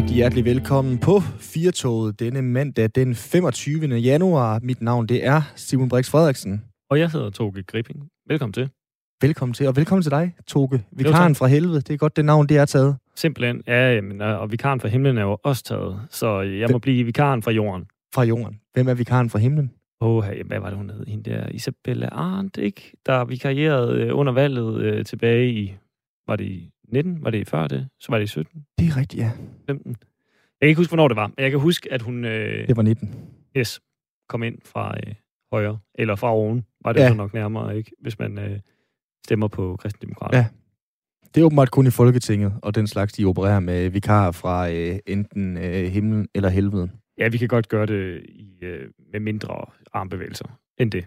Rigtig hjertelig velkommen på Firtoget denne mandag den 25. januar. Mit navn det er Simon Brix Frederiksen. Og jeg hedder Toge Gripping. Velkommen til. Velkommen til, og velkommen til dig, Toge. Vikaren fra helvede, det er godt det navn, det er taget. Simpelthen, ja, jamen, og vikaren fra himlen er jo også taget, så jeg må blive vikaren fra jorden. Fra jorden. Hvem er vikaren fra himlen? Åh, oh, hvad var det, hun hed? Hende der Isabella Arndt, ikke? Der vikarierede øh, under valget øh, tilbage i, var det i 19? Var det i før det? Så var det i 17? Det er rigtigt, ja. 15? Jeg kan ikke huske, hvornår det var, men jeg kan huske, at hun... Øh, det var 19. Yes, kom ind fra øh, højre, eller fra oven, var det ja. så nok nærmere, ikke? Hvis man øh, stemmer på kristendemokrater. Ja. Det er åbenbart kun i Folketinget, og den slags, de opererer med vikarer fra øh, enten øh, himlen eller helveden. Ja, vi kan godt gøre det i, øh, med mindre armbevægelser end det.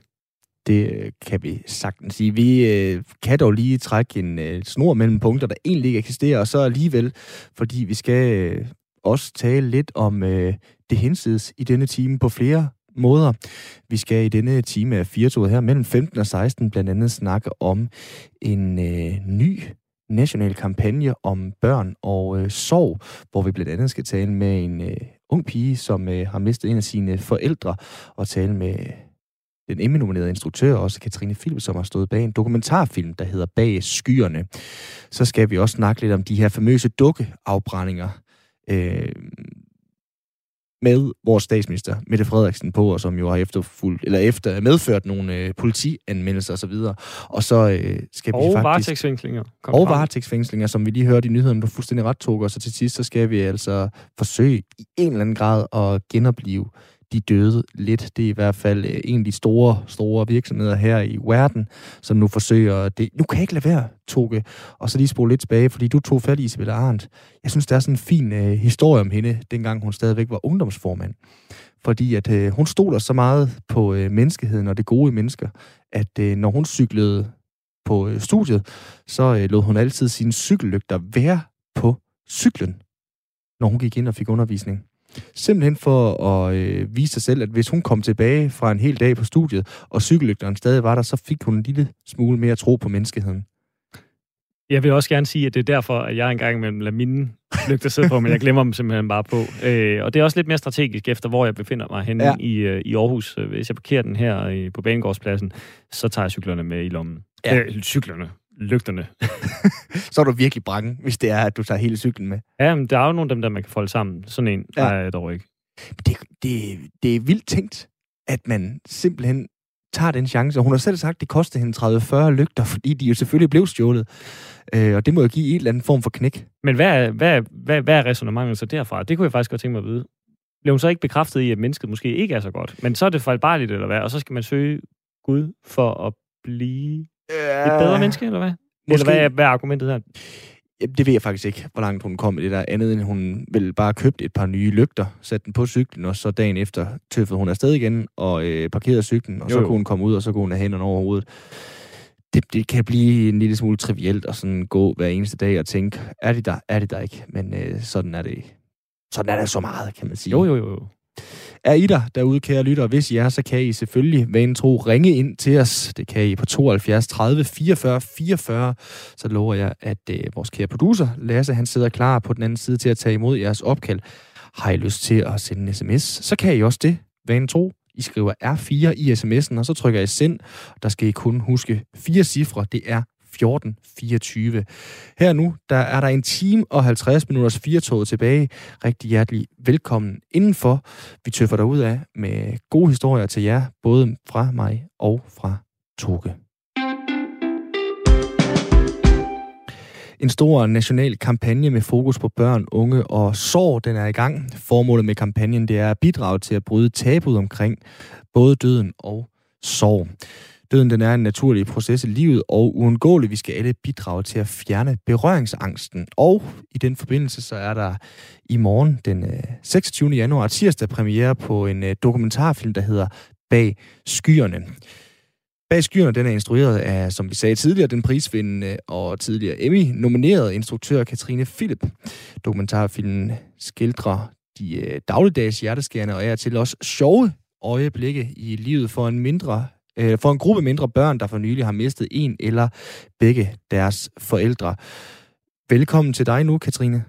Det øh, kan vi sagtens sige. Vi øh, kan dog lige trække en øh, snor mellem punkter, der egentlig ikke eksisterer, og så alligevel, fordi vi skal øh, også tale lidt om øh, det hensides i denne time på flere måder. Vi skal i denne time af 4 her mellem 15 og 16 blandt andet snakke om en øh, ny national kampagne om børn og øh, sorg, hvor vi blandt andet skal tale med en øh, ung pige, som øh, har mistet en af sine forældre, og tale med den Emmy-nominerede instruktør, også Katrine Philip, som har stået bag en dokumentarfilm, der hedder Bag skyerne. Så skal vi også snakke lidt om de her famøse dukkeafbrændinger, øh, med vores statsminister, Mette Frederiksen, på, og som jo har efterfulgt, eller efter medført nogle øh, politianmeldelser osv. Og, og så øh, skal og vi faktisk... varetægtsfængslinger. Og varetægtsfængslinger, som vi lige hørte i nyhederne, du fuldstændig ret tog, og så til sidst, så skal vi altså forsøge i en eller anden grad at genopleve de døde lidt. Det er i hvert fald øh, en af de store, store virksomheder her i verden, som nu forsøger det. Nu kan jeg ikke lade være, Toge, og så lige spole lidt tilbage, fordi du tog fat i Isabella Arndt. Jeg synes, der er sådan en fin øh, historie om hende, dengang hun stadigvæk var ungdomsformand. Fordi at øh, hun stoler så meget på øh, menneskeheden og det gode i mennesker, at øh, når hun cyklede på øh, studiet, så øh, lod hun altid sine cykellygter være på cyklen, når hun gik ind og fik undervisning. Simpelthen for at øh, vise sig selv, at hvis hun kom tilbage fra en hel dag på studiet, og cykellygteren stadig var der, så fik hun en lille smule mere tro på menneskeheden. Jeg vil også gerne sige, at det er derfor, at jeg engang imellem lader mine lygter sidde på, men jeg glemmer dem simpelthen bare på. Øh, og det er også lidt mere strategisk efter, hvor jeg befinder mig henne ja. i, øh, i Aarhus. Hvis jeg parkerer den her øh, på Banegårdspladsen, så tager jeg cyklerne med i lommen. Ja. Øh, cyklerne lygterne. så er du virkelig brange, hvis det er, at du tager hele cyklen med. Ja, men der er jo nogle af dem, der man kan folde sammen. Sådan en ja. er jeg dog ikke. Det, det, det er vildt tænkt, at man simpelthen tager den chance. Og hun har selv sagt, at det koster hende 30-40 lygter, fordi de jo selvfølgelig blev stjålet. Øh, og det må jo give en eller anden form for knæk. Men hvad er, hvad, hvad, hvad er resonemanget så derfra? Det kunne jeg faktisk godt tænke mig at vide. Blev hun så ikke bekræftet i, at mennesket måske ikke er så godt? Men så er det fejlbarligt, eller hvad? Og så skal man søge Gud for at blive. Et bedre menneske, eller hvad? Måske... Eller hvad er, hvad er argumentet her? Jamen, det ved jeg faktisk ikke, hvor langt hun kom med det der andet, end hun vel bare købte et par nye lygter, satte den på cyklen, og så dagen efter tøffede hun afsted igen og øh, parkerede cyklen, og jo, så jo. kunne hun komme ud, og så kunne hun have hænderne over hovedet. Det, det kan blive en lille smule trivielt at sådan gå hver eneste dag og tænke, er det der, er det der ikke? Men øh, sådan er det sådan er det så meget, kan man sige. Jo, jo, jo. Er I der derude, kære lytter? Hvis I er, så kan I selvfølgelig, vanen tro, ringe ind til os. Det kan I på 72 30 44 44. Så lover jeg, at øh, vores kære producer, Lasse, han sidder klar på den anden side til at tage imod jeres opkald. Har I lyst til at sende en sms, så kan I også det, vanen tro. I skriver R4 i sms'en, og så trykker I send. Der skal I kun huske fire cifre. Det er 1424. Her nu, der er der en time og 50 minutters firetoget tilbage. Rigtig hjertelig velkommen indenfor. Vi tøffer ud af med gode historier til jer, både fra mig og fra Toge. En stor national kampagne med fokus på børn, unge og sorg, den er i gang. Formålet med kampagnen det er at bidrage til at bryde tabuet omkring både døden og sorg. Døden den er en naturlig proces i livet, og uundgåeligt, vi skal alle bidrage til at fjerne berøringsangsten. Og i den forbindelse, så er der i morgen, den øh, 26. Januar, tirsdag, premiere på en øh, dokumentarfilm, der hedder Bag skyerne. Bag skyerne, den er instrueret af, som vi sagde tidligere, den prisvindende og tidligere Emmy-nominerede instruktør Katrine Philip. Dokumentarfilmen skildrer de øh, dagligdags hjerteskærende og er til også sjove øjeblikke i livet for en mindre øh, for en gruppe mindre børn, der for nylig har mistet en eller begge deres forældre. Velkommen til dig nu, Katrine.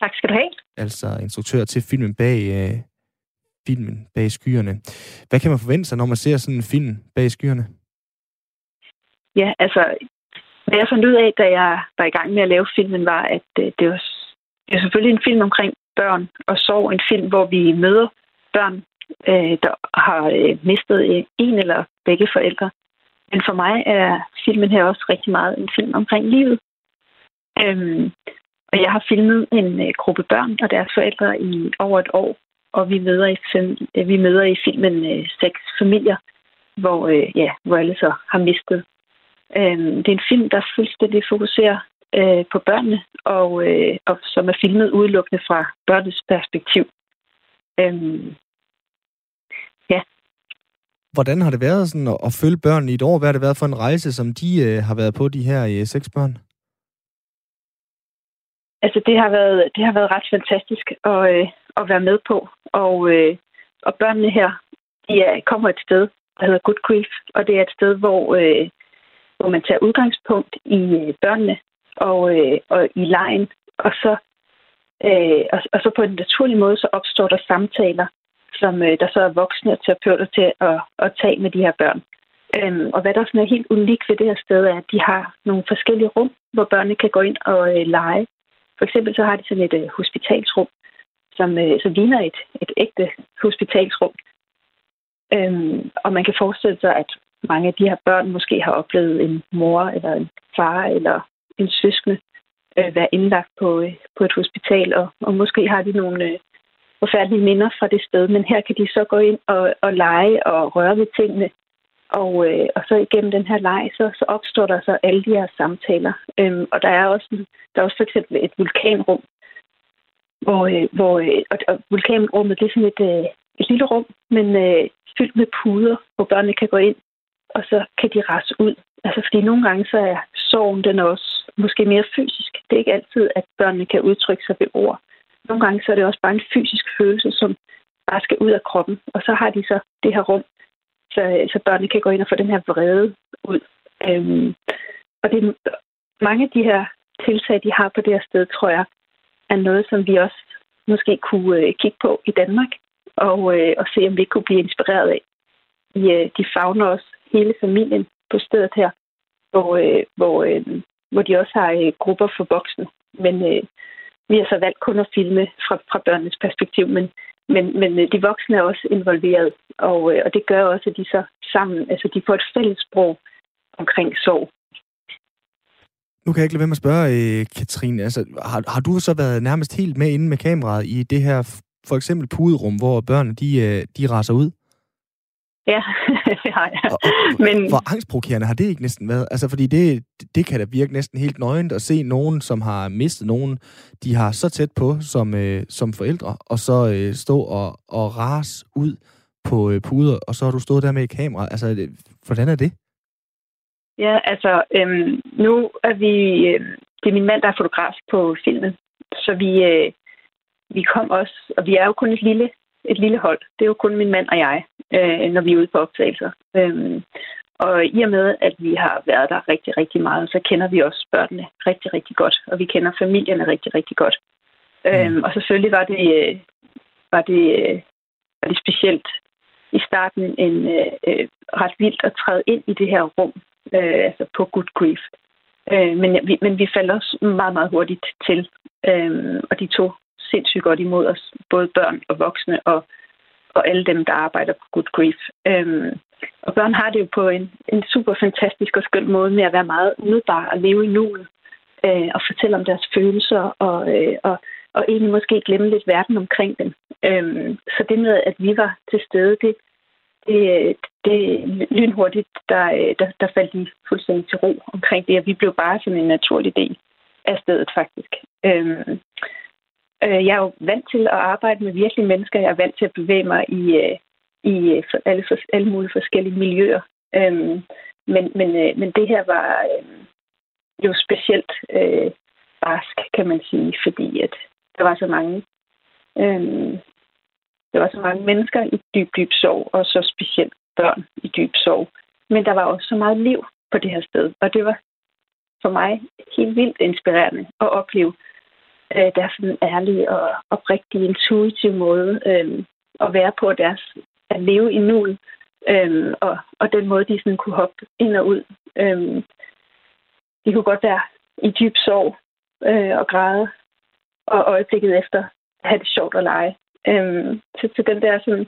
Tak skal du have. Altså instruktør til filmen bag øh, filmen bag skyerne. Hvad kan man forvente sig, når man ser sådan en film bag skyerne? Ja, altså, hvad jeg fandt ud af, da jeg var i gang med at lave filmen, var, at øh, det, var, det er selvfølgelig en film omkring børn og sorg. En film, hvor vi møder børn, øh, der har øh, mistet øh, en eller begge forældre. Men for mig er filmen her også rigtig meget en film omkring livet. Øhm, og jeg har filmet en øh, gruppe børn og deres forældre i over et år, og vi møder i, fem, øh, vi møder i filmen øh, seks familier, hvor, øh, ja, hvor alle så har mistet. Øhm, det er en film, der fuldstændig fokuserer øh, på børnene, og, øh, og som er filmet udelukkende fra børnenes perspektiv. Øhm, ja. Hvordan har det været sådan at, at følge børnene i et år? Hvad har det været for en rejse, som de øh, har været på, de her øh, seks børn? Altså, det har været, det har været ret fantastisk at, øh, at være med på. Og, øh, og børnene her, de er, kommer et sted, der hedder Good Grief, og det er et sted, hvor, øh, hvor man tager udgangspunkt i øh, børnene og, øh, og i lejen, og så, øh, og, og så på en naturlig måde, så opstår der samtaler, som øh, der så er voksne og terapeuter til at, at tage med de her børn. Øhm, og hvad der sådan er helt unikt ved det her sted, er, at de har nogle forskellige rum, hvor børnene kan gå ind og øh, lege. For eksempel så har de sådan et øh, hospitalsrum, som, øh, som ligner et, et ægte hospitalsrum. Øhm, og man kan forestille sig, at mange af de her børn måske har oplevet en mor eller en far eller en søskende øh, være indlagt på, øh, på et hospital, og, og måske har de nogle øh, forfærdelige minder fra det sted, men her kan de så gå ind og, og lege og røre ved tingene, og, øh, og så igennem den her leg, så, så opstår der så alle de her samtaler. Øhm, og der er også der er også for eksempel et vulkanrum, hvor, øh, hvor øh, og, og vulkanrummet det er sådan et, øh, et lille rum, men øh, fyldt med puder, hvor børnene kan gå ind, og så kan de rase ud. Altså fordi nogle gange så er sorgen den er også måske mere fysisk. Det er ikke altid, at børnene kan udtrykke sig ved ord. Nogle gange så er det også bare en fysisk følelse, som bare skal ud af kroppen. Og så har de så det her rum, så, så børnene kan gå ind og få den her vrede ud. Øhm, og det, mange af de her tiltag, de har på det her sted, tror jeg, er noget, som vi også måske kunne øh, kigge på i Danmark, og, øh, og se, om vi kunne blive inspireret af. De, øh, de fagner også hele familien på stedet her, hvor, øh, hvor, øh, hvor de også har øh, grupper for voksne. Men øh, vi har så valgt kun at filme fra, fra børnenes perspektiv, men, men, men øh, de voksne er også involveret, og, øh, og det gør også, at de så sammen, altså de får et fælles sprog omkring sorg. Nu kan jeg ikke lade være med at spørge, øh, Katrine. Altså, har, har du så været nærmest helt med inde med kameraet i det her, for eksempel puderum, hvor børnene de, øh, de raser ud? Ja, det har jeg. Og, og, Men... Hvor angstprovokerende har det ikke næsten været? Altså, fordi det, det kan da virke næsten helt nøgent at se nogen, som har mistet nogen, de har så tæt på som, øh, som forældre, og så øh, stå og, og ras ud på øh, puder, og så har du stået der med et kamera. Altså, det, hvordan er det? Ja, altså, øhm, nu er vi... Øh, det er min mand, der er fotograf på filmen, så vi, øh, vi kom også, og vi er jo kun et lille, et lille hold. Det er jo kun min mand og jeg, øh, når vi er ude på optagelser. Øhm, og i og med, at vi har været der rigtig, rigtig meget, så kender vi også børnene rigtig, rigtig godt, og vi kender familierne rigtig, rigtig godt. Mm. Øhm, og selvfølgelig var det, øh, var det, øh, var det specielt i starten en øh, øh, ret vildt at træde ind i det her rum, øh, altså på good grief. Øh, men, vi, men vi faldt også meget, meget hurtigt til, øh, og de tog sindssygt godt imod os, både børn og voksne og, og alle dem, der arbejder på good grief. Øhm, og børn har det jo på en, en super fantastisk og skøn måde med at være meget umiddelbare og leve i nuet øh, og fortælle om deres følelser og, øh, og, og egentlig måske glemme lidt verden omkring dem. Øhm, så det med, at vi var til stede, det, det, det lynhurtigt, der, øh, der, der faldt de fuldstændig til ro omkring det, og vi blev bare som en naturlig del af stedet faktisk. Øhm, øh, jeg er jo vant til at arbejde med virkelige mennesker. Jeg er vant til at bevæge mig i, øh, i øh, alle, alle mulige forskellige miljøer. Øhm, men, men, øh, men det her var øh, jo specielt øh, barsk, kan man sige, fordi at der var så mange øh, der var så mange mennesker i dyb, dyb sorg, og så specielt børn i dyb sorg. Men der var også så meget liv på det her sted, og det var for mig helt vildt inspirerende at opleve, øh, deres sådan ærlige og oprigtige, intuitive måde øh, at være på, deres at leve i nuet, øh, og, og den måde, de sådan kunne hoppe ind og ud. Øh, de kunne godt være i dyb sorg øh, og græde, og øjeblikket efter have det sjovt at lege. Øh, til, til den der sådan,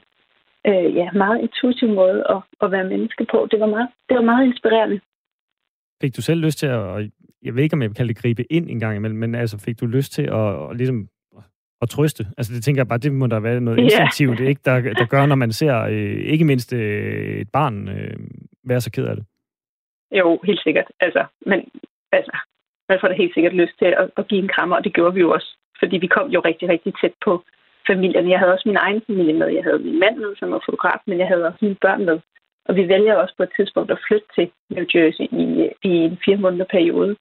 øh, ja, meget intuitiv måde at, at være menneske på, det var meget, det var meget inspirerende. Fik du selv lyst til at, jeg ved ikke, om jeg vil kalde det gribe ind en gang imellem, men altså fik du lyst til at, at ligesom at trøste? Altså det tænker jeg bare, det må der være noget yeah. instinktivt, ikke? Der, der gør, når man ser øh, ikke mindst øh, et barn øh, være så ked af det. Jo, helt sikkert. Altså, men altså, man får da helt sikkert lyst til at, at give en krammer, og det gjorde vi jo også. Fordi vi kom jo rigtig, rigtig tæt på familien. Jeg havde også min egen familie med. Jeg havde min mand med, som var fotograf, men jeg havde også mine børn med. Og vi vælger også på et tidspunkt at flytte til New Jersey i, i en fire måneder periode,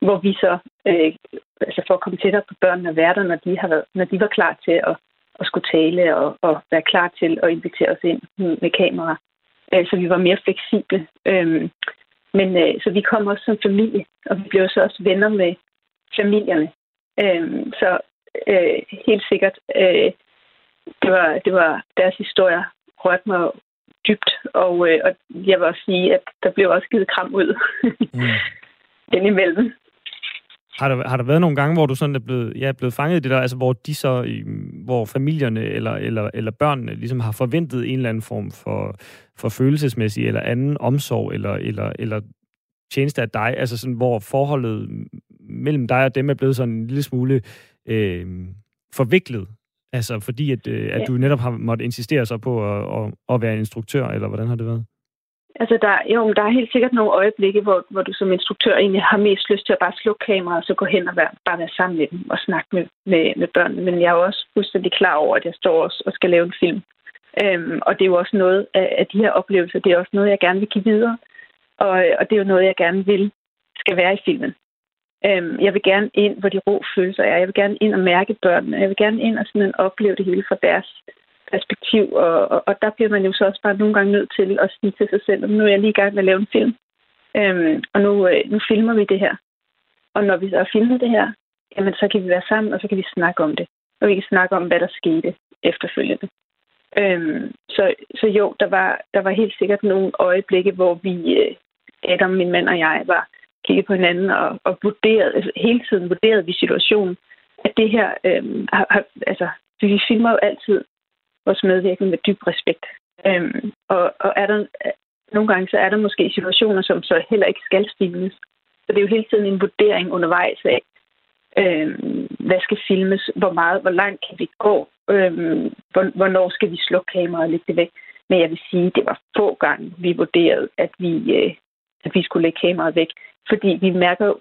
hvor vi så, øh, altså for at komme tættere på børnene og være der, når de, har været, når de var klar til at, at skulle tale og, og være klar til at invitere os ind med kamera. Øh, så vi var mere fleksible. Øh, men øh, så vi kom også som familie, og vi blev så også venner med familierne. Øh, så øh, helt sikkert, øh, det, var, det var deres historier rørte mig dybt, og, øh, og jeg vil også sige, at der blev også givet kram ud mm. indimellem. Har der, har der været nogle gange, hvor du sådan er blevet, ja, er blevet fanget i det der, altså hvor de så, hvor familierne eller, eller, eller børnene ligesom har forventet en eller anden form for, for følelsesmæssig eller anden omsorg eller, eller, eller tjeneste af dig, altså sådan, hvor forholdet mellem dig og dem er blevet sådan en lille smule øh, forviklet? Altså fordi, at, øh, at ja. du netop har måttet insistere så på at, at, at være instruktør, eller hvordan har det været? Altså, der, jo, der er helt sikkert nogle øjeblikke, hvor, hvor du som instruktør egentlig har mest lyst til at bare slukke kameraet, og så gå hen og være, bare være sammen med dem og snakke med, med, med børnene. Men jeg er også fuldstændig klar over, at jeg står også og skal lave en film. Øhm, og det er jo også noget af, af de her oplevelser, det er også noget, jeg gerne vil give videre. Og, og det er jo noget, jeg gerne vil skal være i filmen. Øhm, jeg vil gerne ind, hvor de ro følelser er. Jeg vil gerne ind og mærke børnene. Jeg vil gerne ind og sådan opleve det hele fra deres perspektiv. Og, og, og der bliver man jo så også bare nogle gange nødt til at sige til sig selv, at nu er jeg lige i gang med at lave en film. Øhm, og nu, øh, nu filmer vi det her. Og når vi så har filmet det her, jamen så kan vi være sammen, og så kan vi snakke om det. Og vi kan snakke om, hvad der skete efterfølgende. Øhm, så, så jo, der var, der var helt sikkert nogle øjeblikke, hvor vi, øh, Adam, min mand og jeg, var kigget på hinanden og, og vurderet, altså hele tiden vurderet vi situationen, at det her, øh, har, har, altså, vi filmer jo altid vores medvirkende med dyb respekt. Øhm, og, og er der, nogle gange så er der måske situationer, som så heller ikke skal filmes. Så det er jo hele tiden en vurdering undervejs af, øhm, hvad skal filmes, hvor meget, hvor langt kan vi gå, øhm, hvornår skal vi slukke kameraet og lægge det væk. Men jeg vil sige, det var få gange, vi vurderede, at vi, øh, at vi skulle lægge kameraet væk. Fordi vi mærker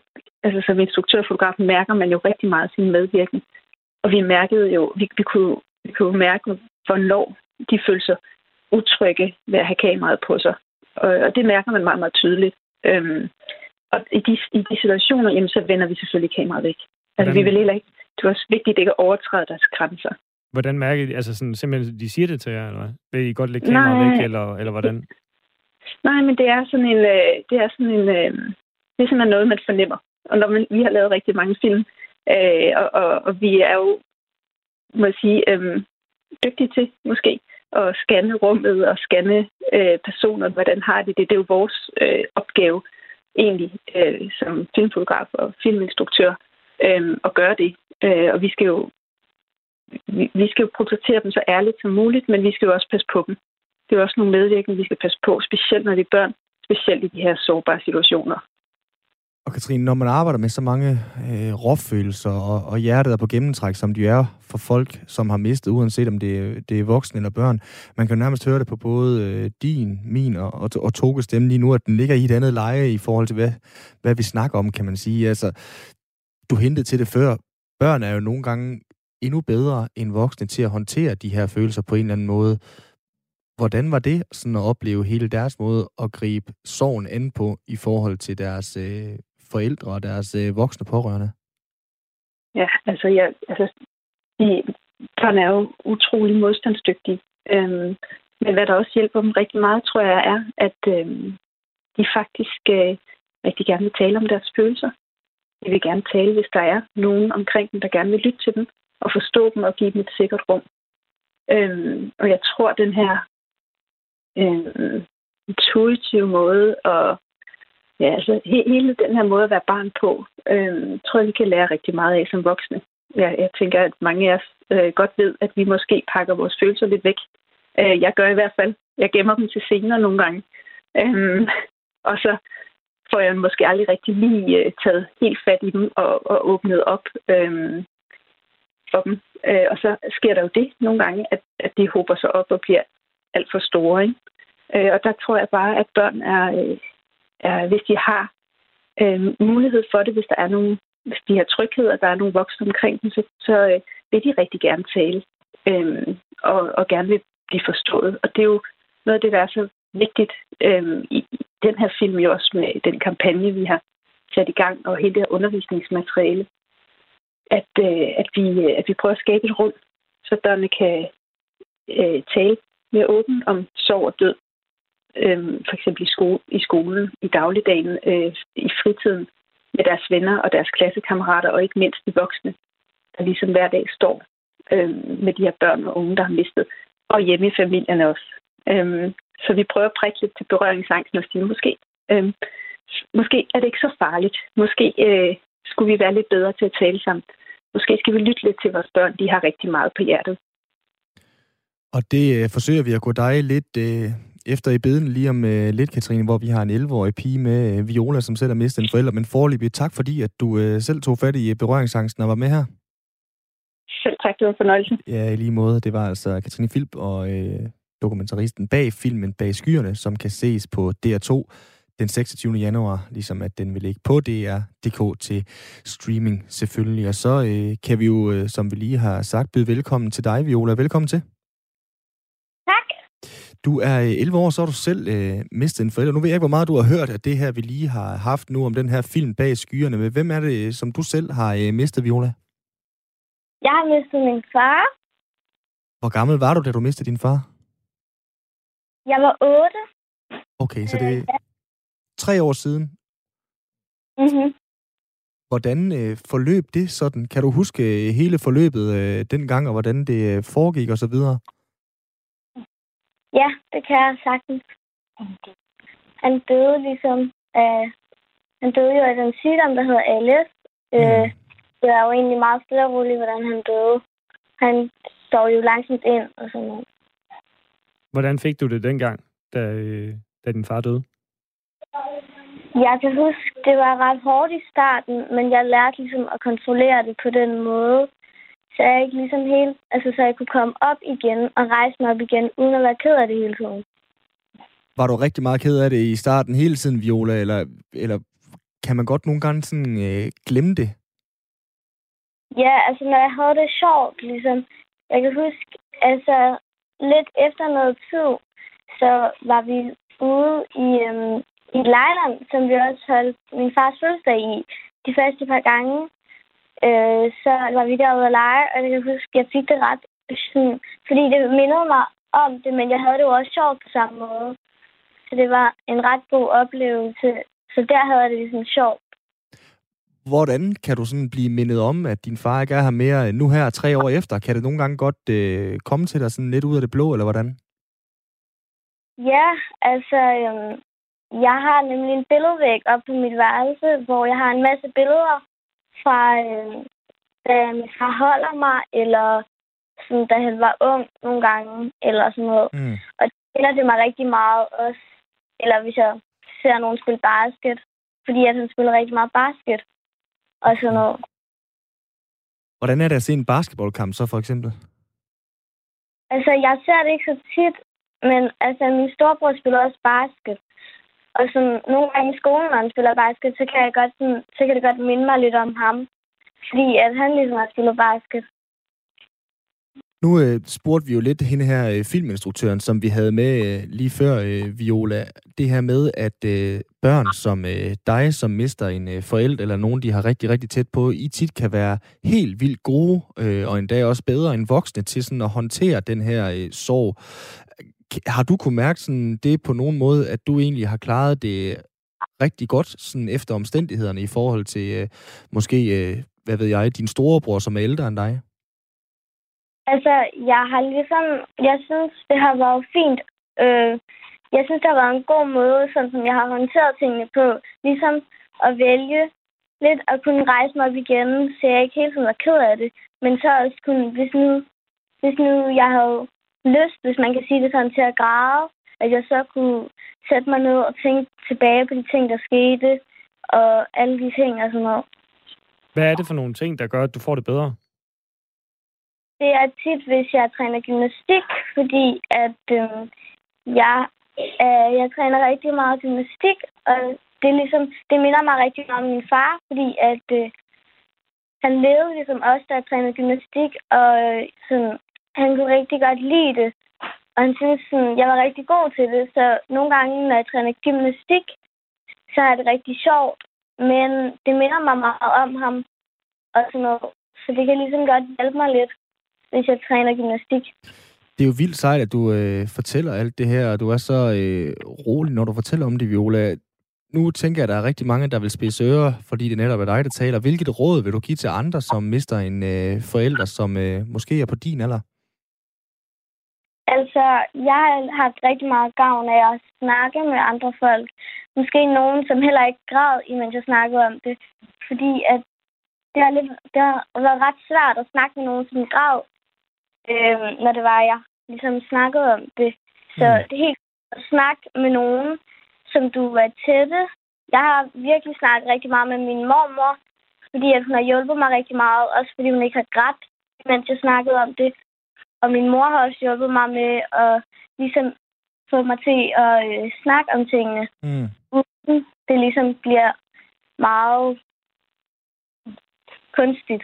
altså som instruktørfotograf mærker man jo rigtig meget sin medvirkning. Og vi mærkede jo, vi, vi, kunne, vi kunne mærke, hvornår de følte sig utrygge ved at have kameraet på sig. Og, og det mærker man meget, meget tydeligt. Øhm, og i de, i de situationer, jamen, så vender vi selvfølgelig kameraet væk. Altså, Hvordan? vi vil heller ikke, det er også vigtigt ikke at overtræde deres grænser. Hvordan mærker de, altså sådan, simpelthen, de siger det til jer, eller hvad? Vil I godt lægge kameraet væk, eller, eller hvordan? Nej, men det er sådan en, øh, det er sådan en, øh, det er simpelthen noget, man fornemmer. Og når man, vi har lavet rigtig mange film, øh, og, og, og vi er jo, må jeg sige, øh, dygtige til måske at scanne rummet og scanne øh, personer, hvordan har de det. Det er jo vores øh, opgave egentlig øh, som filmfotograf og filminstruktør øh, at gøre det. Øh, og vi skal jo vi, vi skal jo portrættere dem så ærligt som muligt, men vi skal jo også passe på dem. Det er også nogle medvirkende, vi skal passe på, specielt når det er børn, specielt i de her sårbare situationer. Og Katrine, når man arbejder med så mange øh, råfølelser og, og hjertet er på gennemtræk, som de er for folk, som har mistet, uanset om det, det er voksne eller børn, man kan nærmest høre det på både øh, din, min og, og, og Toges stemme lige nu, at den ligger i et andet leje i forhold til, hvad, hvad vi snakker om, kan man sige. Altså, du hentede til det før. Børn er jo nogle gange endnu bedre end voksne til at håndtere de her følelser på en eller anden måde. Hvordan var det sådan at opleve hele deres måde at gribe sorgen an på i forhold til deres øh, forældre og deres øh, voksne pårørende? Ja, altså, jeg, altså de, børn er jo utrolig modstandsdygtige. Øhm, men hvad der også hjælper dem rigtig meget, tror jeg, er, at øhm, de faktisk øh, rigtig gerne vil tale om deres følelser. De vil gerne tale, hvis der er nogen omkring dem, der gerne vil lytte til dem og forstå dem og give dem et sikkert rum. Øhm, og jeg tror, den her en intuitiv måde og ja, altså he- hele den her måde at være barn på, øh, tror jeg, vi kan lære rigtig meget af som voksne. Jeg, jeg tænker, at mange af os øh, godt ved, at vi måske pakker vores følelser lidt væk. Øh, jeg gør i hvert fald. Jeg gemmer dem til senere nogle gange. Øh, og så får jeg måske aldrig rigtig lige øh, taget helt fat i dem og, og åbnet op øh, for dem. Øh, og så sker der jo det nogle gange, at, at de håber sig op og bliver alt for store. Ikke? Øh, og der tror jeg bare, at børn er, øh, er hvis de har øh, mulighed for det, hvis der er nogle, hvis de har tryghed, og der er nogle voksne omkring dem, så, så øh, vil de rigtig gerne tale øh, og, og gerne vil blive forstået. Og det er jo noget af det, der er så vigtigt øh, i den her film, jo også med den kampagne, vi har sat i gang, og hele det her undervisningsmateriale, at, øh, at, vi, øh, at vi prøver at skabe et rum, så børnene kan øh, tale mere åbent om sorg og død. Øhm, for eksempel i, skole, i skolen, i dagligdagen, øh, i fritiden, med deres venner og deres klassekammerater, og ikke mindst de voksne, der ligesom hver dag står øh, med de her børn og unge, der har mistet, og hjemme i familierne også. Øh, så vi prøver at prikke lidt til berøringsangsten og sige, måske, øh, måske er det ikke så farligt. Måske øh, skulle vi være lidt bedre til at tale sammen. Måske skal vi lytte lidt til vores børn. De har rigtig meget på hjertet. Og det øh, forsøger vi at gå dig lidt øh, efter i beden lige om øh, lidt, Katrine, hvor vi har en 11-årig pige med øh, Viola, som selv har mistet en forælder. Men forløbig tak, fordi at du øh, selv tog fat i berøringsangsten og var med her. Selv tak, det var en fornøjelse. Ja, i lige måde. Det var altså Katrine Filp og øh, dokumentaristen bag filmen Bag Skyerne, som kan ses på DR2 den 26. januar, ligesom at den vil ligge på DR.dk til streaming selvfølgelig. Og så øh, kan vi jo, øh, som vi lige har sagt, byde velkommen til dig, Viola. Velkommen til. Du er 11 år, så har du selv øh, mistet en forælder. Nu ved jeg ikke, hvor meget du har hørt af det her, vi lige har haft nu om den her film bag skyerne. Men hvem er det, som du selv har øh, mistet, Viola? Jeg har mistet min far. Hvor gammel var du, da du mistede din far? Jeg var 8. Okay, så det er tre år siden. Mm-hmm. Hvordan øh, forløb det sådan? Kan du huske øh, hele forløbet øh, dengang, og hvordan det øh, foregik og så videre? Ja, det kan jeg sagtens. Han døde ligesom af... Han døde jo af den sygdom, der hedder ALS. Mm. Øh, det er jo egentlig meget stille og roligt, hvordan han døde. Han står jo langsomt ind og sådan noget. Hvordan fik du det dengang, da, øh, da din far døde? Jeg kan huske, det var ret hårdt i starten, men jeg lærte ligesom at kontrollere det på den måde. Så jeg ikke ligesom helt, altså så jeg kunne komme op igen og rejse mig op igen, uden at være ked af det hele tiden. Var du rigtig meget ked af det i starten hele tiden, Viola, eller, eller kan man godt nogle gange sådan øh, glemme det? Ja, altså når jeg havde det sjovt, ligesom. Jeg kan huske, altså lidt efter noget tid, så var vi ude i, øhm, i Lejland, som vi også holdt min fars fødselsdag i de første par gange. Øh, så var vi derude at lege, og jeg kan huske, jeg fik det ret sådan, fordi det mindede mig om det, men jeg havde det jo også sjovt på samme måde. Så det var en ret god oplevelse. Så der havde jeg det ligesom sjovt. Hvordan kan du sådan blive mindet om, at din far ikke er her mere nu her tre år efter? Kan det nogle gange godt øh, komme til dig sådan lidt ud af det blå, eller hvordan? Ja, altså, øhm, jeg har nemlig en billedvæg op på mit værelse, hvor jeg har en masse billeder fra, øhm, da min far holder mig, eller sådan, da han var ung nogle gange, eller sådan noget. Mm. Og det det mig rigtig meget også. Eller hvis jeg ser nogen spille basket, fordi at han spiller rigtig meget basket og sådan noget. Hvordan er det at se en basketballkamp så for eksempel? Altså, jeg ser det ikke så tit, men altså, min storebror spiller også basket. Og sådan, nogle gange i skolen, når han spiller basket, så kan, jeg godt, sådan, så kan det godt minde mig lidt om ham. Fordi at han ligesom har spillet basket. Nu øh, spurgte vi jo lidt hende her øh, filminstruktøren, som vi havde med øh, lige før, øh, Viola. Det her med, at øh, børn som øh, dig, som mister en øh, forælder, eller nogen, de har rigtig, rigtig tæt på, I tit kan være helt vildt gode, øh, og endda også bedre end voksne til sådan at håndtere den her øh, sorg. Har du kunne mærke sådan det på nogen måde, at du egentlig har klaret det rigtig godt, sådan efter omstændighederne i forhold til øh, måske, øh, hvad ved jeg, din storebror, som er ældre end dig? Altså, jeg har ligesom... Jeg synes, det har været fint. Øh, jeg synes, det har været en god måde, sådan som jeg har håndteret tingene på. Ligesom at vælge lidt at kunne rejse mig op igen, så jeg ikke helt tiden var ked af det. Men så også kunne, hvis nu, hvis nu jeg havde lyst, hvis man kan sige det sådan, til at græde, at jeg så kunne sætte mig ned og tænke tilbage på de ting, der skete, og alle de ting og sådan noget. Hvad er det for nogle ting, der gør, at du får det bedre? Det er tit, hvis jeg træner gymnastik, fordi at øh, jeg, øh, jeg træner rigtig meget gymnastik, og det, er ligesom, det minder mig rigtig meget om min far, fordi at øh, han levede ligesom også, jeg trænede gymnastik, og øh, sådan, han kunne rigtig godt lide det. Og han synes, sådan, jeg var rigtig god til det, så nogle gange, når jeg træner gymnastik, så er det rigtig sjovt. Men det minder mig meget om ham, og sådan noget. Så det kan ligesom godt hjælpe mig lidt, hvis jeg træner gymnastik. Det er jo vildt sejt, at du øh, fortæller alt det her, og du er så øh, rolig, når du fortæller om det, Viola. Nu tænker jeg, at der er rigtig mange, der vil spise ører, fordi det netop er dig, der taler. Hvilket råd vil du give til andre, som mister en øh, forælder, som øh, måske er på din alder? Altså, jeg har haft rigtig meget gavn af at snakke med andre folk. Måske nogen, som heller ikke græd, imens jeg snakkede om det. Fordi at det har, lidt, det har været ret svært at snakke med nogen, som græd, øh, når det var, jeg ligesom snakkede om det. Så mm. det er helt at snakke med nogen, som du er tætte. Jeg har virkelig snakket rigtig meget med min mormor, fordi at hun har hjulpet mig rigtig meget, også fordi hun ikke har grædt, mens jeg snakkede om det. Og min mor har også hjulpet mig med at ligesom få mig til at øh, snakke om tingene. Mm. Uden det ligesom bliver meget kunstigt.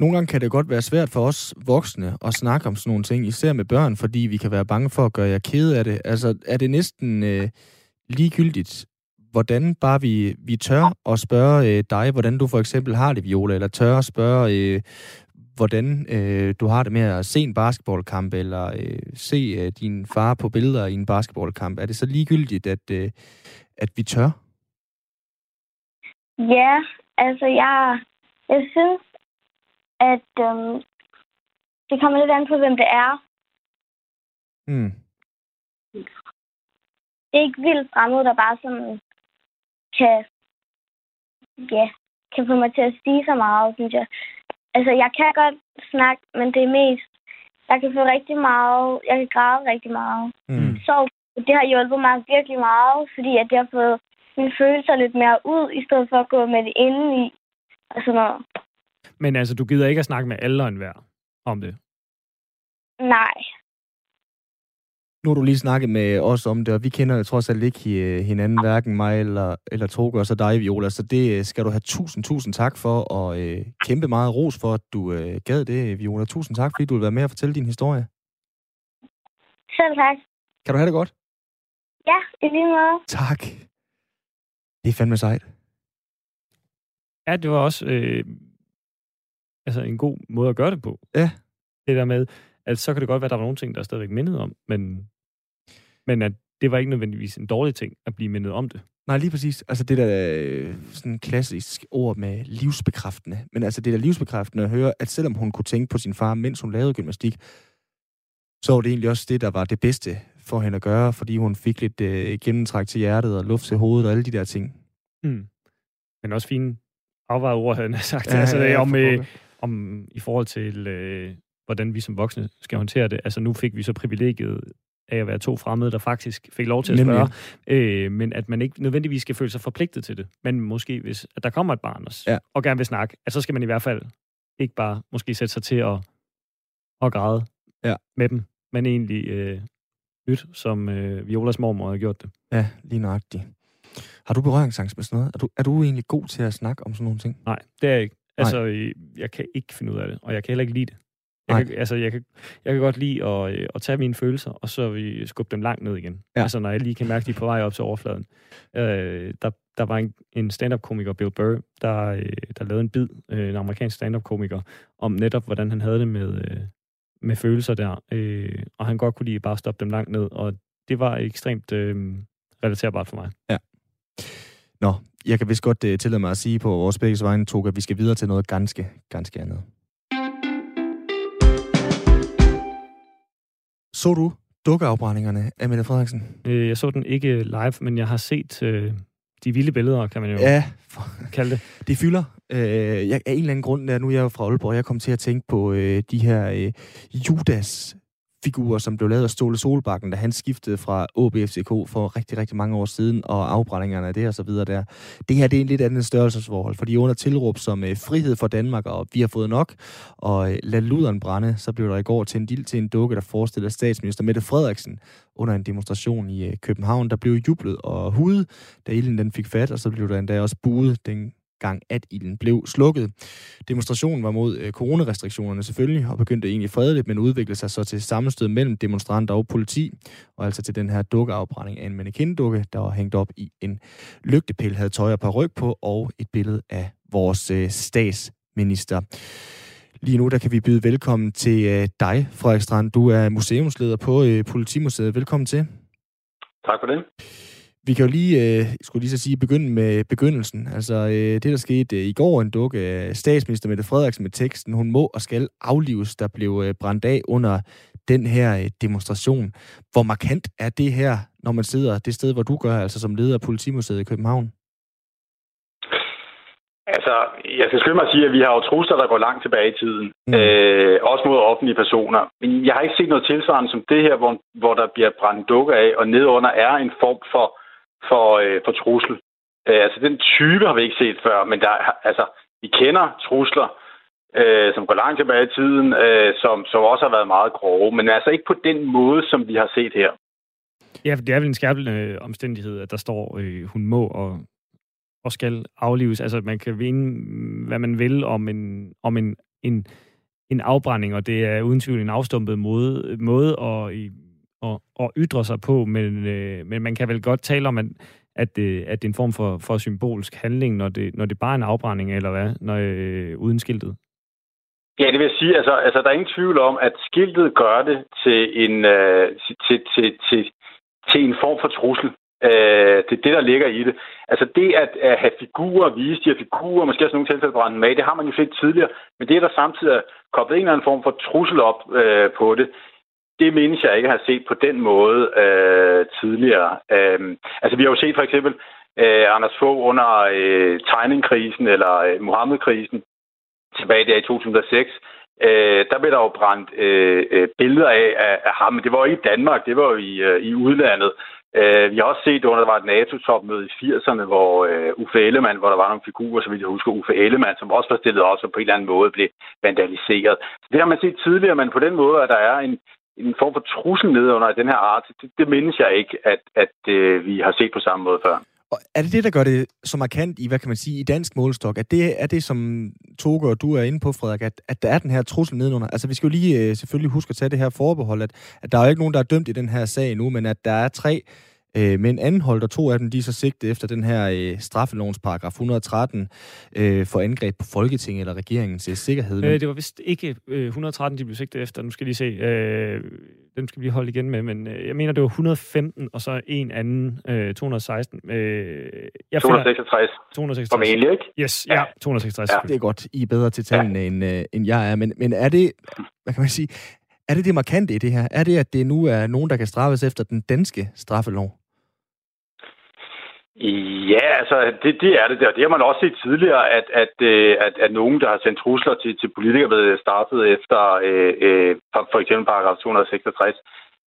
Nogle gange kan det godt være svært for os voksne at snakke om sådan nogle ting, især med børn, fordi vi kan være bange for at gøre jer kede af det. Altså, er det næsten øh, ligegyldigt, hvordan bare vi, vi tør at spørge øh, dig, hvordan du for eksempel har det, Viola, eller tør at spørge, øh, hvordan øh, du har det med at se en basketballkamp, eller øh, se øh, din far på billeder i en basketballkamp. Er det så ligegyldigt, at, øh, at vi tør? Ja, altså jeg, jeg synes, at øhm, det kommer lidt an på, hvem det er. Mm. Det er ikke vildt fremmed, der bare sådan kan, ja, kan få mig til at sige så meget, synes jeg. Altså, jeg kan godt snakke, men det er mest... Jeg kan få rigtig meget... Jeg kan græde rigtig meget. Mm. Så det har hjulpet mig virkelig meget, fordi at jeg har fået mine følelser lidt mere ud, i stedet for at gå med det inde i. Og sådan noget. Men altså, du gider ikke at snakke med alle og enhver om det? Nej. Nu har du lige snakket med os om det, og vi kender jo trods alt ikke hinanden, hverken mig eller, eller Toge, og så dig, Viola. Så det øh, skal du have tusind, tusind tak for, og øh, kæmpe meget ros for, at du øh, gad det, Viola. Tusind tak, fordi du vil være med og fortælle din historie. Selv tak. Kan du have det godt? Ja, i lige måde. Tak. Det er fandme sejt. Ja, det var også øh, altså en god måde at gøre det på. Ja. Det der med, at så kan det godt være, at der var nogle ting, der er stadigvæk mindet om, men men at det var ikke nødvendigvis en dårlig ting at blive mindet om det. Nej, lige præcis. Altså det der øh, sådan klassisk ord med livsbekræftende. Men altså det der livsbekræftende at høre, at selvom hun kunne tænke på sin far, mens hun lavede gymnastik, så var det egentlig også det, der var det bedste for hende at gøre, fordi hun fik lidt øh, gennemtræk til hjertet og luft til hovedet og alle de der ting. Mm. Men også fine afvejede ord, havde jeg sagt. Ja, altså, ja, ja, om, øh, om i forhold til, øh, hvordan vi som voksne skal håndtere det. Altså nu fik vi så privilegiet af at være to fremmede, der faktisk fik lov til at spørge, øh, men at man ikke nødvendigvis skal føle sig forpligtet til det. Men måske, hvis at der kommer et barn også, ja. og gerne vil snakke, at så skal man i hvert fald ikke bare måske sætte sig til at, at græde ja. med dem, men egentlig øh, lytte, som øh, Violas mormor har gjort det. Ja, lige nøjagtigt. Har du berøringsangst med sådan noget? Er du, er du egentlig god til at snakke om sådan nogle ting? Nej, det er jeg ikke. Altså, Nej. jeg kan ikke finde ud af det, og jeg kan heller ikke lide det. Jeg kan, altså, jeg, kan, jeg kan godt lide at, øh, at tage mine følelser, og så vi skubbe dem langt ned igen. Ja. Altså, når jeg lige kan mærke, at de er på vej op til overfladen. Øh, der, der var en, en stand-up-komiker, Bill Burr, der, øh, der lavede en bid, øh, en amerikansk stand-up-komiker, om netop, hvordan han havde det med, øh, med følelser der. Øh, og han godt kunne lide bare at stoppe dem langt ned, og det var ekstremt øh, relaterbart for mig. Ja. Nå, jeg kan vist godt uh, tillade mig at sige på vores begge vegne, Toga, at vi skal videre til noget ganske, ganske andet. Så du dukkeafbrændingerne af Mette Frederiksen? Øh, jeg så den ikke live, men jeg har set øh, de vilde billeder, kan man jo ja, for... kalde det. Det fylder. Øh, jeg, af en eller anden grund, der nu er jeg jo fra Aalborg, jeg kom til at tænke på øh, de her øh, Judas figurer, som blev lavet af Ståle Solbakken, da han skiftede fra OBFCK for rigtig, rigtig mange år siden, og afbrændingerne af det og så videre der. Det her, det er en lidt anden størrelsesforhold, fordi under tilråb som øh, frihed for Danmark, og vi har fået nok, og øh, lad luderen brænde, så blev der i går til en dild til en dukke, der forestiller statsminister Mette Frederiksen under en demonstration i øh, København. Der blev jublet og hudet, da ilden den fik fat, og så blev der endda også buet den gang, at ilden blev slukket. Demonstrationen var mod øh, coronarestriktionerne selvfølgelig, og begyndte egentlig fredeligt, men udviklede sig så til sammenstød mellem demonstranter og politi, og altså til den her dukkeafbrænding af en mannequin-dukke, der var hængt op i en lygtepæl, havde tøj og ryg på, og et billede af vores øh, statsminister. Lige nu der kan vi byde velkommen til øh, dig, Frederik Strand. Du er museumsleder på øh, Politimuseet. Velkommen til. Tak for det. Vi kan jo lige, øh, skulle lige så sige, begynde med begyndelsen. Altså, øh, det der skete øh, i går, en dukke af statsminister Mette Frederiksen med teksten, hun må og skal aflives, der blev øh, brændt af under den her øh, demonstration. Hvor markant er det her, når man sidder det sted, hvor du gør, altså som leder af Politimuseet i København? Altså, jeg skal skynde mig at sige, at vi har jo trusler, der går langt tilbage i tiden. Mm. Øh, også mod offentlige personer. Men jeg har ikke set noget tilsvarende som det her, hvor, hvor der bliver brændt dukker af, og nedunder er en form for for, øh, for trussel. Øh, altså, den type har vi ikke set før, men der, altså, vi kender trusler, øh, som går langt tilbage i tiden, øh, som, som også har været meget grove, men altså ikke på den måde, som vi har set her. Ja, det er vel en skærpende øh, omstændighed, at der står, øh, hun må og, og skal aflives. Altså, man kan vinde, mm, hvad man vil om en, om en, en, en afbrænding, og det er uden tvivl en afstumpet måde, måde at, at, at ytre sig på, men, øh, men man kan vel godt tale om, at, at, det, at det er en form for, for symbolsk handling, når det, når det bare er en afbrænding, eller hvad, når, øh, uden skiltet? Ja, det vil jeg sige, altså, altså der er ingen tvivl om, at skiltet gør det til en, øh, til, til, til, til en form for trussel. Øh, det er det, der ligger i det. Altså det at, at have figurer, vise de her figurer, måske også nogle tilfælde brænde med, det har man jo set tidligere, men det er der samtidig er koblet en eller anden form for trussel op øh, på det, det mindes jeg ikke har set på den måde øh, tidligere. Øh, altså, vi har jo set for eksempel øh, Anders Fogh under øh, tegningkrisen eller øh, Mohammed-krisen tilbage der i 2006. Øh, der blev der jo brændt øh, øh, billeder af, af, af ham, men det var jo ikke i Danmark, det var jo i, øh, i udlandet. Øh, vi har også set under, der var et NATO-topmøde i 80'erne, hvor øh, Uffe Ellemann, hvor der var nogle figurer, så vidt jeg husker, Uffe Ellemann, som også var stillet op, og på en eller anden måde blev vandaliseret. Så det har man set tidligere, men på den måde, at der er en, en form for trussel nedenunder af den her art, det, det mindes jeg ikke, at, at øh, vi har set på samme måde før. Og er det det, der gør det så markant i, hvad kan man sige, i dansk målestok? At det er det, som Toge og du er inde på, Frederik, at, at der er den her trussel nedenunder? Altså, vi skal jo lige øh, selvfølgelig huske at tage det her forbehold, at, at der er jo ikke nogen, der er dømt i den her sag nu, men at der er tre øh, med en anden hold, der to af dem, de er så sigtet efter den her øh, straffelovens paragraf 113 øh, for angreb på Folketinget eller regeringens øh, sikkerhed. Øh, det var vist ikke øh, 113, de blev sigtet efter. Nu skal de se. Øh, dem skal vi lige holde igen med, men øh, jeg mener, det var 115, og så en anden, øh, 216. Øh, jeg 266. 266. Formentlig, ikke? Yes, ja, 266. Ja. Det er godt. I er bedre til tallene, ja. end, øh, end jeg er. Men, men er det, hvad kan man sige, er det det markante i det her? Er det, at det nu er nogen, der kan straffes efter den danske straffelov? Ja, altså det, det er det der. Det har man også set tidligere, at, at, øh, at, at nogen, der har sendt trusler til, til politikere, blevet startet efter øh, øh, for eksempel paragraf 266.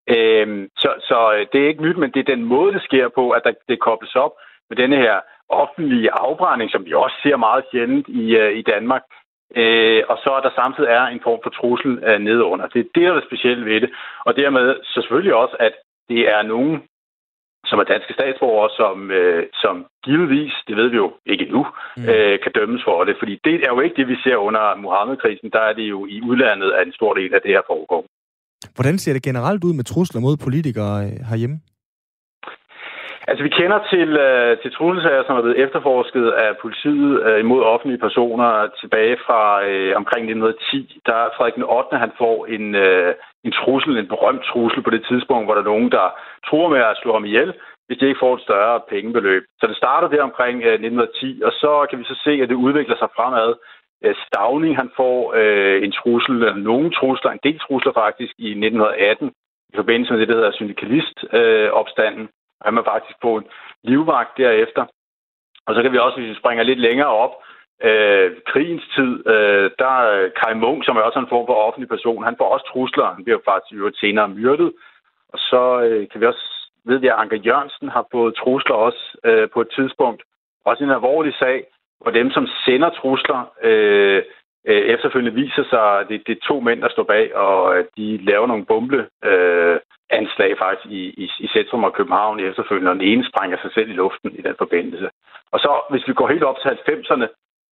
Øh, så, så øh, det er ikke nyt, men det er den måde, det sker på, at der, det kobles op med denne her offentlige afbrænding, som vi også ser meget sjældent i, øh, i Danmark. Øh, og så er der samtidig er en form for trussel øh, nedunder. Det er det, der er specielt ved det. Og dermed så selvfølgelig også, at det er nogen, som er danske statsborgere, som, øh, som givetvis, det ved vi jo ikke endnu, mm. øh, kan dømmes for det. Fordi det er jo ikke det, vi ser under Mohammed-krisen. Der er det jo i udlandet, at en stor del af det her foregår. Hvordan ser det generelt ud med trusler mod politikere øh, herhjemme? Altså, vi kender til, øh, til trusselsager, som er blevet efterforsket af politiet øh, imod offentlige personer tilbage fra øh, omkring 1910. Der er Frederik den 8. han får en, øh, en trussel, en berømt trussel på det tidspunkt, hvor der er nogen, der tror med at slå ham ihjel, hvis de ikke får et større pengebeløb. Så det starter der omkring øh, 1910, og så kan vi så se, at det udvikler sig fremad. Øh, Stavning, han får øh, en trussel, eller nogle trusler, en del trusler faktisk, i 1918, i forbindelse med det, der hedder syndikalist-opstanden. Øh, han var faktisk på en livvagt derefter. Og så kan vi også, hvis vi springer lidt længere op, øh, krigens tid, øh, der er Kai Munk, som er også en form for offentlig person, han får også trusler. Han bliver faktisk jo senere myrdet. Og så øh, kan vi også ved vi, at Anker Jørgensen har fået trusler også øh, på et tidspunkt. Også en alvorlig sag, hvor dem, som sender trusler, øh, øh, efterfølgende viser sig, at det, det er to mænd, der står bag, og øh, de laver nogle bombe øh, anslag faktisk i, i, i centrum af København efterfølgende, og den ene sprænger sig selv i luften i den forbindelse. Og så, hvis vi går helt op til 90'erne,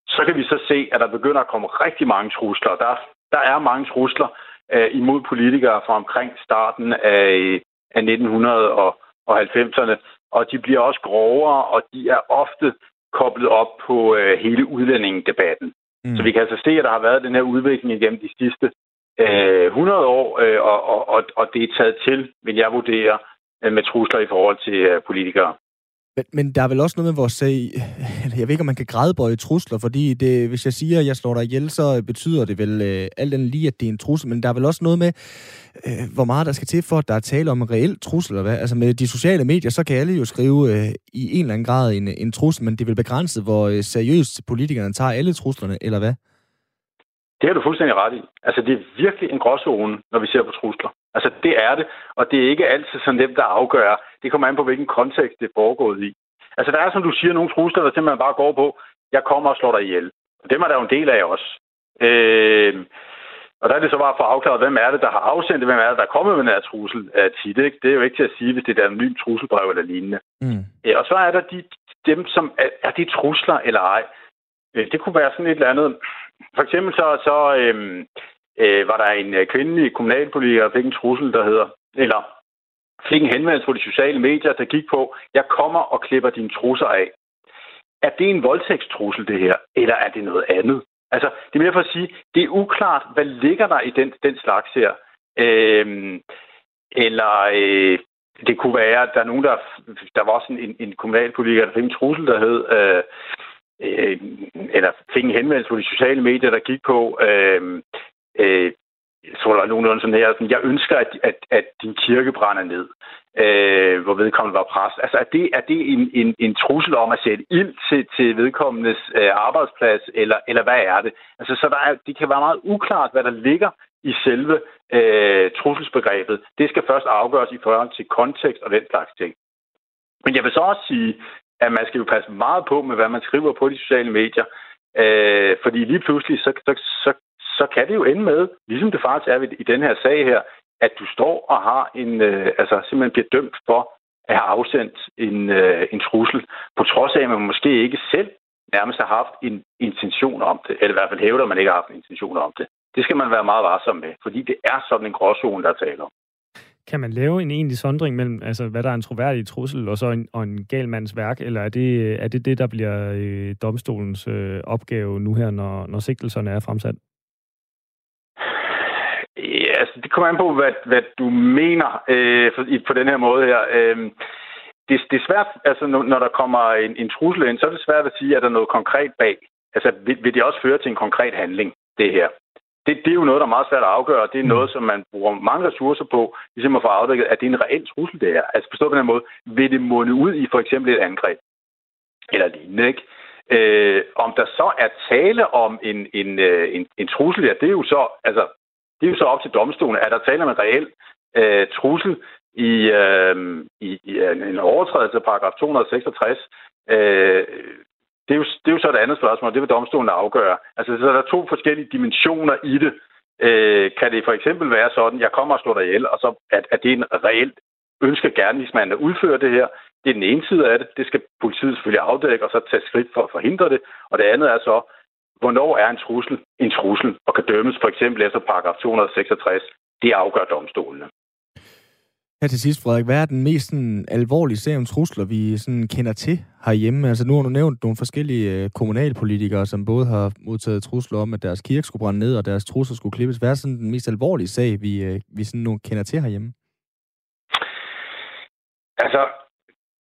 så kan vi så se, at der begynder at komme rigtig mange trusler. Der, der er mange trusler øh, imod politikere fra omkring starten af, af 1990'erne, og de bliver også grovere, og de er ofte koblet op på øh, hele udlændingedebatten. Mm. Så vi kan altså se, at der har været den her udvikling igennem de sidste øh, 100 år, øh, og, og, og det er taget til, vil jeg vurdere, øh, med trusler i forhold til øh, politikere. Men, men der er vel også noget med vores øh, jeg ved ikke, om man kan grædebøje trusler, fordi det, hvis jeg siger, at jeg slår dig ihjel, så betyder det vel øh, alt den lige, at det er en trussel, men der er vel også noget med, øh, hvor meget der skal til for, at der er tale om en reel trussel, eller hvad? Altså med de sociale medier, så kan alle jo skrive øh, i en eller anden grad en, en trussel, men det vil begrænse, begrænset, hvor øh, seriøst politikerne tager alle truslerne, eller hvad? Det har du fuldstændig ret i. Altså, det er virkelig en gråzone, når vi ser på trusler. Altså, det er det, og det er ikke altid så nemt at afgøre. Det kommer an på, hvilken kontekst det er foregået i. Altså, der er, som du siger, nogle trusler, der simpelthen bare går på, jeg kommer og slår dig ihjel. Og dem er der jo en del af også. Øh, og der er det så bare for at afklare, hvem er det, der har afsendt det, hvem er det, der er kommet med den her trussel af tit. Ikke? Det er jo ikke til at sige, hvis det er et anonymt trusselbrev eller lignende. Mm. Øh, og så er der de, dem, som er, er de trusler eller ej. Øh, det kunne være sådan et eller andet. For eksempel så, så øhm, øh, var der en øh, kvindelig kommunalpolitiker, der fik en trussel, der hedder, eller fik en henvendelse på de sociale medier, der gik på, jeg kommer og klipper dine trusser af. Er det en voldtægtstrussel, det her, eller er det noget andet? Altså, det er mere for at sige, det er uklart, hvad ligger der i den, den slags her. Øhm, eller øh, det kunne være, at der er nogen, der... Der var også en, en kommunalpolitiker, der fik en trussel, der hed... Øh, øh, eller fik en henvendelse på de sociale medier, der gik på... Øh, øh, jeg tror, der er nogenlunde sådan her, sådan, jeg ønsker, at, at, at din kirke brænder ned, øh, hvor vedkommende var præst. Altså, er det, er det en, en, en trussel om at sætte ild til, til vedkommendes øh, arbejdsplads, eller, eller hvad er det? Altså, så der er, det kan være meget uklart, hvad der ligger i selve øh, trusselsbegrebet. Det skal først afgøres i forhold til kontekst og den slags ting. Men jeg vil så også sige, at man skal jo passe meget på med, hvad man skriver på de sociale medier. Øh, fordi lige pludselig, så, så, så så kan det jo ende med, ligesom det faktisk er i den her sag her, at du står og har en, øh, altså simpelthen bliver dømt for at have afsendt en, øh, en trussel, på trods af, at man måske ikke selv nærmest har haft en intention om det, eller i hvert fald hævder, at man ikke har haft en intention om det. Det skal man være meget varsom med, fordi det er sådan en gråzone, der taler om. Kan man lave en egentlig sondring mellem, altså, hvad der er en troværdig trussel, og så en, og en gal mands værk, eller er det, er det det, der bliver øh, domstolens øh, opgave nu her, når, når sigtelserne er fremsat? Ja, altså, det kommer an på, hvad, hvad du mener øh, på den her måde her. Øh, det, det er svært, altså når der kommer en, en trussel ind, så er det svært at sige, at der er noget konkret bag. Altså, vil, vil det også føre til en konkret handling, det her? Det, det er jo noget, der er meget svært at afgøre. Det er noget, som man bruger mange ressourcer på, ligesom at få afdækket, at det er en reel trussel, det her. Altså forstå på den måde, vil det munde ud i for eksempel et angreb? Eller lignende, ikke? Øh, om der så er tale om en, en, øh, en, en trussel, ja, det er jo så, altså, det er jo så op til domstolen. Er der tale om en reel øh, trussel i, øh, i, i en overtrædelse af paragraf 266? Øh, det er, jo, det er jo så et andet spørgsmål, det vil domstolen afgøre. Altså, så der er to forskellige dimensioner i det. Øh, kan det for eksempel være sådan, jeg kommer og slår dig ihjel, og så at, at det er en reelt ønsker gerningsmanden at udføre det her. Det er den ene side af det. Det skal politiet selvfølgelig afdække, og så tage skridt for at forhindre det. Og det andet er så, hvornår er en trussel en trussel og kan dømmes for eksempel efter paragraf 266. Det afgør domstolene. Her til sidst, Frederik, hvad er den mest sådan, alvorlige sag om trusler, vi sådan, kender til herhjemme? Altså nu har du nævnt nogle forskellige øh, kommunalpolitikere, som både har modtaget trusler om, at deres kirke skulle brænde ned, og deres trusler skulle klippes. Hvad er sådan den mest alvorlige sag, vi, øh, vi sådan nu kender til herhjemme? Altså,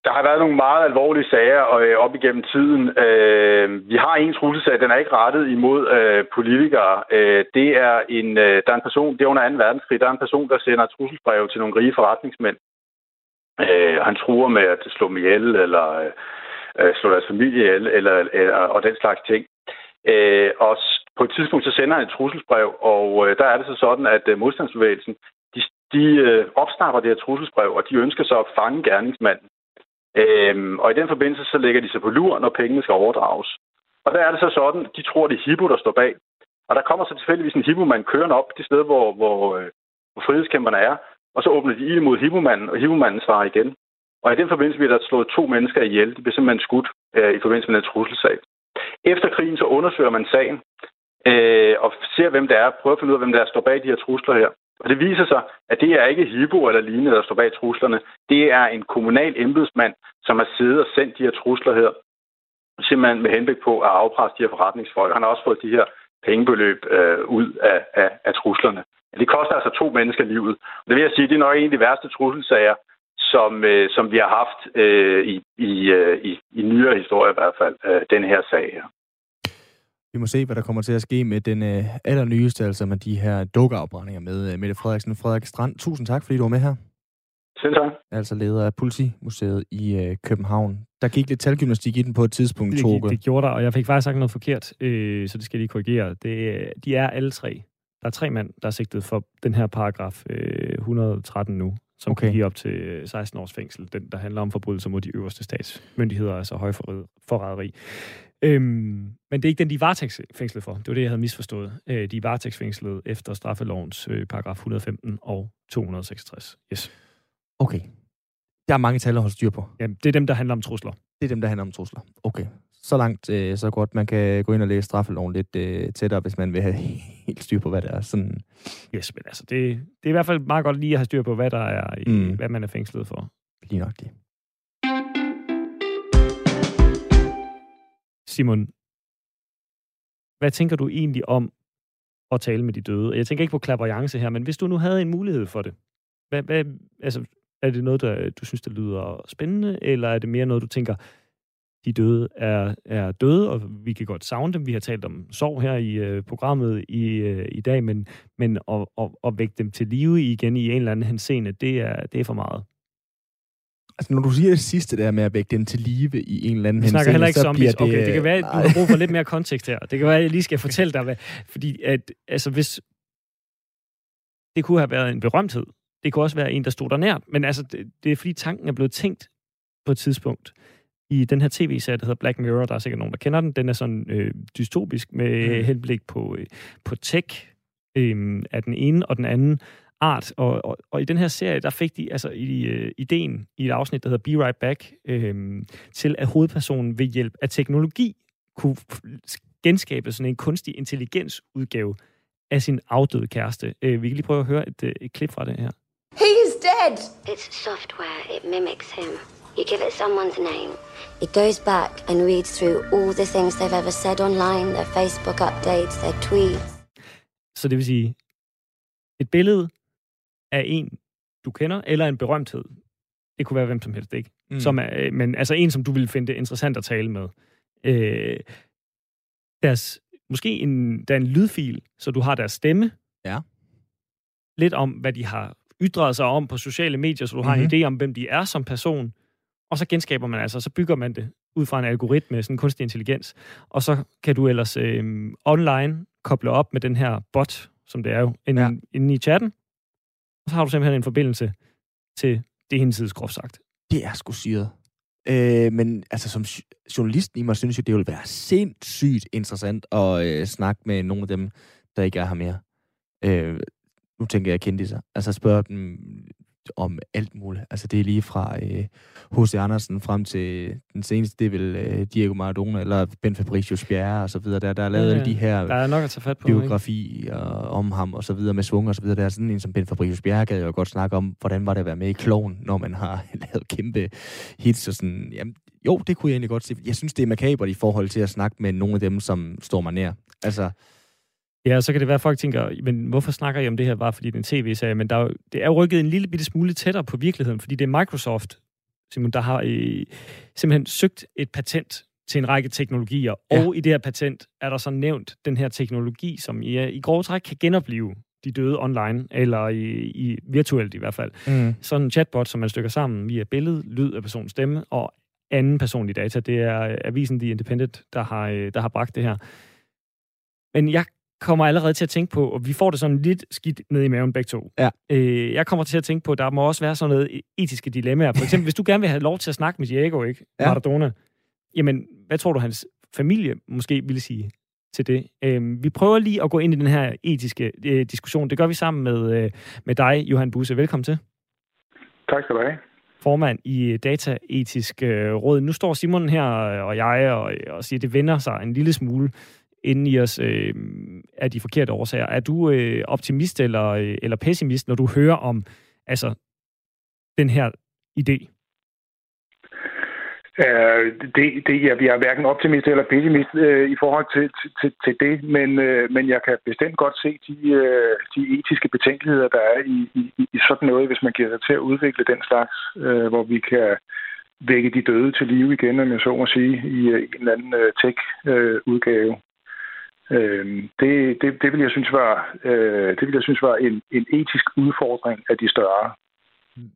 der har været nogle meget alvorlige sager øh, op igennem tiden. Øh, vi har en trusselsag, den er ikke rettet imod øh, politikere. Øh, det er en, øh, der er en person, det er under 2. verdenskrig, der er en person, der sender trusselsbreve trusselsbrev til nogle rige forretningsmænd. Øh, han truer med at slå dem ihjel, eller øh, slå deres familie ihjel, eller, eller, og den slags ting. Øh, og på et tidspunkt så sender han et trusselsbrev, og øh, der er det så sådan, at øh, modstandsbevægelsen, de, de øh, opsnapper det her trusselsbrev, og de ønsker så at fange gerningsmanden. Øhm, og i den forbindelse, så lægger de sig på lur, når pengene skal overdrages. Og der er det så sådan, de tror, det er Hippo, der står bag. Og der kommer så tilfældigvis en Hippo-mand kørende op det sted, hvor, hvor, øh, hvor frihedskæmperne er. Og så åbner de ild mod Hippo-manden, og Hippo-manden svarer igen. Og i den forbindelse bliver der slået to mennesker ihjel. De bliver simpelthen skudt øh, i forbindelse med en trusselsag. Efter krigen så undersøger man sagen, øh, og ser, hvem det er, prøver at finde ud af, hvem der står bag de her trusler her. Og det viser sig, at det er ikke Hibo eller lignende, der står bag truslerne. Det er en kommunal embedsmand, som har siddet og sendt de her trusler her, simpelthen med henblik på at afpresse de her forretningsfolk. Han har også fået de her pengebeløb øh, ud af, af, af truslerne. Men det koster altså to mennesker livet. Og det vil jeg sige, det er nok en af de værste trusselsager, som, øh, som vi har haft øh, i, i, øh, i, i nyere historie i hvert fald, øh, den her sag her. Vi må se, hvad der kommer til at ske med den øh, allernyeste, altså med de her dukkeafbrændinger med øh, Mette Frederiksen. Frederik Strand, tusind tak, fordi du var med her. Selv tak. Altså leder af Politimuseet i øh, København. Der gik lidt talgymnastik i den på et tidspunkt, det, Toge. Det gjorde der, og jeg fik faktisk sagt noget forkert, øh, så det skal jeg lige korrigere. Det, de er alle tre. Der er tre mænd, der er sigtet for den her paragraf øh, 113 nu, som okay. kan give op til 16 års fængsel. Den, der handler om forbrydelser mod de øverste statsmyndigheder, altså højforræderi. Øhm, men det er ikke den, de er varetægtsfængslet for. Det var det, jeg havde misforstået. Øh, de er varetægtsfængslet efter straffelovens øh, paragraf 115 og 266. Yes. Okay. Der er mange tal at holde styr på. Jamen, det er dem, der handler om trusler. Det er dem, der handler om trusler. Okay. Så langt, øh, så godt. Man kan gå ind og læse straffeloven lidt øh, tættere, hvis man vil have helt styr på, hvad det er. Sådan... Yes, men altså, det, det er i hvert fald meget godt lige at have styr på, hvad der er, i, mm. hvad man er fængslet for. Lige nok det. Simon, hvad tænker du egentlig om at tale med de døde? Jeg tænker ikke på klaverjance her, men hvis du nu havde en mulighed for det, hvad, hvad, altså, er det noget, der, du synes, der lyder spændende, eller er det mere noget, du tænker, de døde er, er døde, og vi kan godt savne dem. Vi har talt om sorg her i uh, programmet i, uh, i dag, men, men at, at, at vække dem til live igen i en eller anden henseende, det er, det er for meget. Altså, når du siger det sidste der med at vække dem til live i en eller anden Vi snakker heller ikke zombies. Det, okay, det kan være, at du har brug for lidt mere kontekst her. Det kan være, at jeg lige skal fortælle dig, hvad... Fordi at, altså, hvis... Det kunne have været en berømthed. Det kunne også være en, der stod der nært. Men altså, det, det er fordi tanken er blevet tænkt på et tidspunkt i den her tv-serie, der hedder Black Mirror. Der er sikkert nogen, der kender den. Den er sådan øh, dystopisk med mm. henblik på, øh, på tech øh, af den ene og den anden art. Og, og, og i den her serie, der fik de altså i, uh, ideen i et afsnit, der hedder Be Right Back, øh, til at hovedpersonen ved hjælp af teknologi kunne genskabe sådan en kunstig intelligensudgave af sin afdøde kæreste. Uh, vi kan lige prøve at høre et, uh, et klip fra det her. He's dead! It's software. It mimics him. You give it someone's name. It goes back and reads through all the things they've ever said online, their Facebook updates, their tweets. Så det vil sige, et billede af en, du kender, eller en berømthed. Det kunne være hvem som helst, ikke? Mm. Som er, øh, men altså en, som du ville finde det interessant at tale med. Øh, deres, måske en, der er en lydfil, så du har deres stemme. Ja. Lidt om, hvad de har ytret sig om på sociale medier, så du mm-hmm. har en mhm. idé om, hvem de er som person. Og så genskaber man altså, så bygger man det ud fra en algoritme, sådan en kunstig intelligens. Og så kan du ellers øh, online koble op med den her bot, som det er jo, inde, ja. inde i chatten. Og så har du simpelthen en forbindelse til det hendes groft sagt. Det er sgu syret. Øh, men altså, som journalisten i mig synes jeg, det ville være sindssygt interessant at øh, snakke med nogle af dem, der ikke er her mere. Øh, nu tænker jeg kendte sig. Altså spørge dem om alt muligt. Altså det er lige fra H.C. Øh, Andersen frem til den seneste, det er vel øh, Diego Maradona, eller Ben Fabricius Bjerre og så videre. Der, der er lavet ja, de her der er nok at tage fat på, biografier om ham og så videre med svung og så videre. Der er sådan en som Ben Fabricius Bjerre gad jo godt snakke om, hvordan var det at være med i Kloven, når man har lavet kæmpe hits og sådan. Jamen, jo, det kunne jeg egentlig godt se. Jeg synes, det er makabert i forhold til at snakke med nogle af dem, som står mig nær. Altså, Ja, så kan det være, at folk tænker, men hvorfor snakker I om det her, bare fordi det er en tv-serie? Men der er det er jo rykket en lille bitte smule tættere på virkeligheden, fordi det er Microsoft, Simon, der har øh, simpelthen søgt et patent til en række teknologier, ja. og i det her patent er der så nævnt den her teknologi, som i, i grove træk kan genopleve de døde online, eller i, i virtuelt i hvert fald. Mm. Sådan en chatbot, som man stykker sammen via billede, lyd af personens stemme og anden personlig data. Det er avisen The Independent, der har, øh, der har bragt det her. Men jeg kommer allerede til at tænke på, og vi får det sådan lidt skidt ned i maven begge to. Ja. Øh, jeg kommer til at tænke på, at der må også være sådan noget etiske dilemmaer. For eksempel, hvis du gerne vil have lov til at snakke med Diego, ikke? Ja. Maradona. Jamen, hvad tror du, hans familie måske ville sige til det? Øh, vi prøver lige at gå ind i den her etiske øh, diskussion. Det gør vi sammen med, øh, med dig, Johan Busse. Velkommen til. Tak skal du have formand i Dataetisk øh, Råd. Nu står Simon her og jeg og, og siger, at det vender sig en lille smule inde i os øh, af de forkerte årsager. Er du øh, optimist eller, øh, eller pessimist, når du hører om altså, den her idé? Uh, det, det, jeg, jeg er hverken optimist eller pessimist uh, i forhold til, til, til det, men, uh, men jeg kan bestemt godt se de, uh, de etiske betænkeligheder, der er i, i, i sådan noget, hvis man giver sig til at udvikle den slags, uh, hvor vi kan vække de døde til live igen, om jeg så må sige, i i en eller anden uh, tech-udgave. Øh, det, det, det vil jeg synes var, øh, det vil jeg synes var en, en etisk udfordring af de større.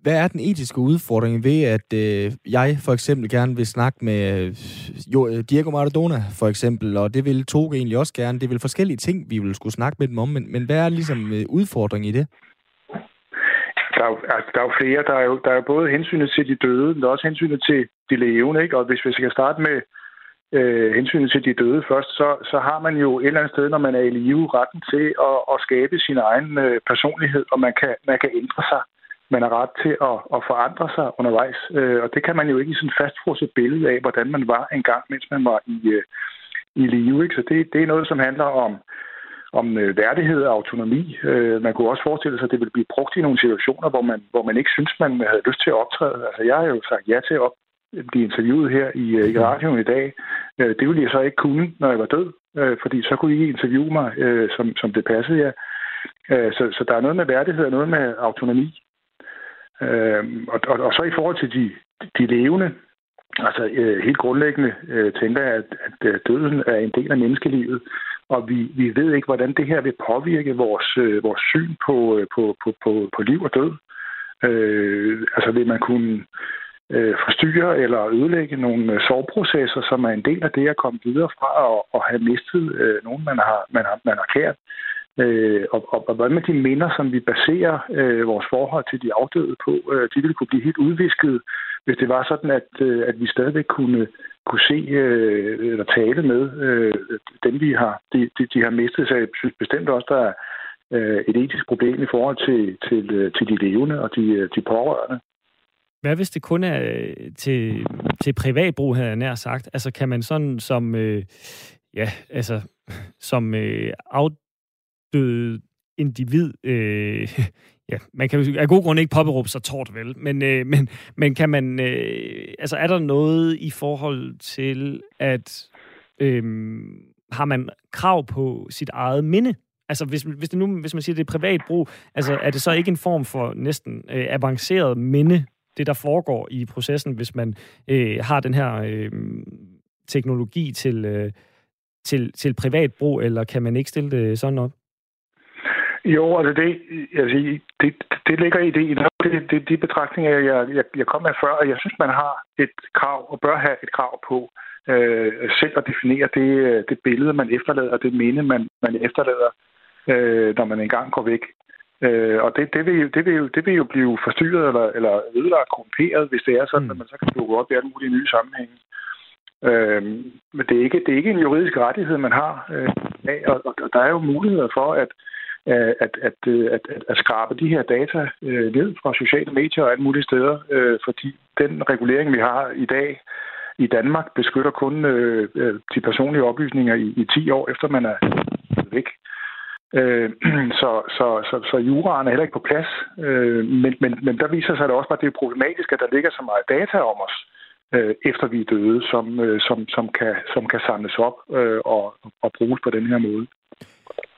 Hvad er den etiske udfordring ved, at øh, jeg for eksempel gerne vil snakke med øh, jo, øh, Diego Maradona, for eksempel, og det vil Toge egentlig også gerne. Det er vel forskellige ting, vi vil skulle snakke med dem om, men, men hvad er ligesom øh, udfordringen i det? Der er, altså, der er jo flere. Der er jo, der er både hensynet til de døde, men også hensynet til de levende. Ikke? Og hvis vi skal starte med, øh, Øh, hensynet til de døde først, så, så har man jo et eller andet sted, når man er i live, retten til at, at skabe sin egen øh, personlighed, og man kan, man kan ændre sig. Man har ret til at, at forandre sig undervejs, øh, og det kan man jo ikke i sådan fastfrosset billede af, hvordan man var engang, mens man var i, øh, i live. Ikke? Så det, det er noget, som handler om, om øh, værdighed og autonomi. Øh, man kunne også forestille sig, at det ville blive brugt i nogle situationer, hvor man, hvor man ikke synes, man havde lyst til at optræde. Altså, jeg har jo sagt ja til at op, Øh, blive interviewet her i, øh, i radioen i dag. Øh, det ville jeg så ikke kunne, når jeg var død, fordi så kunne I ikke interviewe mig, som, som det passede jer. Så, så der er noget med værdighed og noget med autonomi. Og, og, og så i forhold til de, de levende, altså helt grundlæggende tænker jeg, at, at døden er en del af menneskelivet, og vi, vi ved ikke, hvordan det her vil påvirke vores, vores syn på, på, på, på, på liv og død. Øh, altså vil man kunne øh, forstyrre eller ødelægge nogle øh, sorgprocesser, som er en del af det at komme videre fra og, og have mistet øh, nogen, man har, man har, man har kært. Øh, og, og, og hvad med de minder, som vi baserer øh, vores forhold til de afdøde på, øh, de ville kunne blive helt udvisket, hvis det var sådan, at, øh, at vi stadigvæk kunne, kunne se øh, eller tale med øh, dem, vi har, de, de, de har mistet. Så jeg synes bestemt også, der er øh, et etisk problem i forhold til, til, øh, til de levende og de, øh, de pårørende. Hvad hvis det kun er øh, til, til privatbrug, havde jeg nær sagt? Altså kan man sådan som, øh, ja, altså, som øh, afdød individ, øh, ja, man kan af god grund ikke påberåbe sig tort, vel? Men, øh, men, men kan man, øh, altså er der noget i forhold til, at øh, har man krav på sit eget minde? Altså, hvis, hvis, det nu, hvis man siger, det er privat brug, altså, er det så ikke en form for næsten øh, avanceret minde, det, der foregår i processen, hvis man øh, har den her øh, teknologi til, øh, til, til privat brug, eller kan man ikke stille det sådan op? Jo, altså det, altså det, det ligger i det, det, det de betragtninger, jeg, jeg, jeg kom med før, og jeg synes, man har et krav, og bør have et krav på øh, selv at definere det, øh, det billede, man efterlader, det minde, man, man efterlader, øh, når man engang går væk. Øh, og det, det, vil det, vil jo, det vil jo blive forstyrret eller, eller ødelagt korrumperet, hvis det er sådan, mm. at man så kan dukke op i alle mulige nye sammenhænge. Øh, men det er, ikke, det er ikke en juridisk rettighed, man har. Øh, og, og der er jo muligheder for at, at, at, at, at, at skrabe de her data øh, ned fra sociale medier og alle mulige steder, øh, fordi den regulering, vi har i dag i Danmark, beskytter kun øh, øh de personlige oplysninger i, i 10 år efter man er væk. Øh, så, så, så, så juraen er heller ikke på plads. Øh, men, men, men der viser sig det også bare, at det er problematisk, at der ligger så meget data om os, øh, efter vi er døde, som, øh, som, som, kan, som kan samles op øh, og, og bruges på den her måde.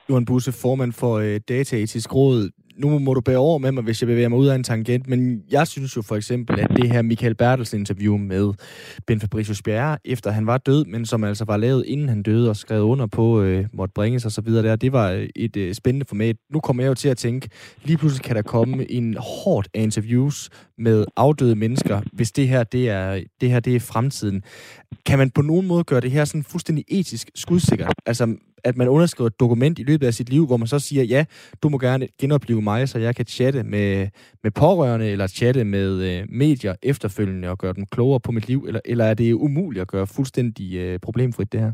Johan Busse, formand for øh, Dataetisk Råd nu må du bære over med mig, hvis jeg bevæger mig ud af en tangent, men jeg synes jo for eksempel, at det her Michael Bertelsen interview med Ben Fabricius Bjerre, efter han var død, men som altså var lavet inden han døde og skrevet under på, øh, måtte bringes og så videre der, det var øh, et øh, spændende format. Nu kommer jeg jo til at tænke, lige pludselig kan der komme en hårdt af interviews med afdøde mennesker, hvis det her, det er, det her, det er fremtiden. Kan man på nogen måde gøre det her sådan fuldstændig etisk skudsikkert? Altså, at man underskriver et dokument i løbet af sit liv, hvor man så siger, ja, du må gerne genopleve mig, så jeg kan chatte med, med pårørende, eller chatte med øh, medier efterfølgende og gøre dem klogere på mit liv, eller, eller er det umuligt at gøre fuldstændig øh, problemfrit, det her?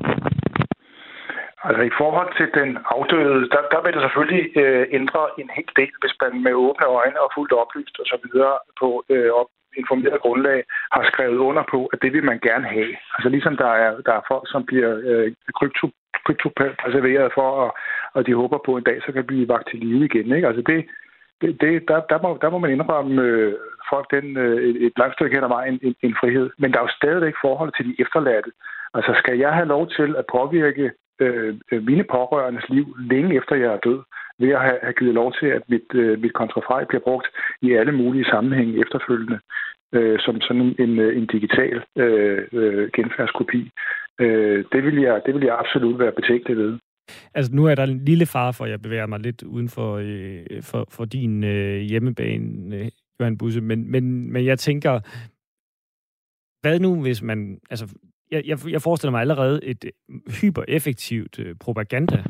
Altså i forhold til den afdøde, der, der vil det selvfølgelig øh, ændre en hel del, hvis man med åbne øjne og fuldt oplyst og så videre på øh, op, informeret grundlag har skrevet under på, at det vil man gerne have. Altså ligesom der er, der er folk, som bliver øh, krypto, kryptopreserveret for, og, og de håber på en dag, så kan blive vagt til live igen. Ikke? Altså det, det, det, der, der, må, der må man indrømme øh, folk den, øh, et, et langt stykke hen ad vejen en, en frihed. Men der er jo stadigvæk forhold til de efterladte. Altså skal jeg have lov til at påvirke øh, øh, mine pårørendes liv længe efter jeg er død, ved at have, have givet lov til, at mit, øh, mit kontrafej bliver brugt i alle mulige sammenhænge efterfølgende, øh, som sådan en, en, en digital øh, øh, genfærdskopi. Øh, det, vil jeg, det vil jeg absolut være betænkelig ved. Altså, nu er der en lille far for, at jeg bevæger mig lidt uden for, øh, for, for din øh, hjemmebane, øh, Johan Busse, men, men, men jeg tænker, hvad nu, hvis man... Altså, jeg, jeg, jeg forestiller mig allerede et hypereffektivt øh, propaganda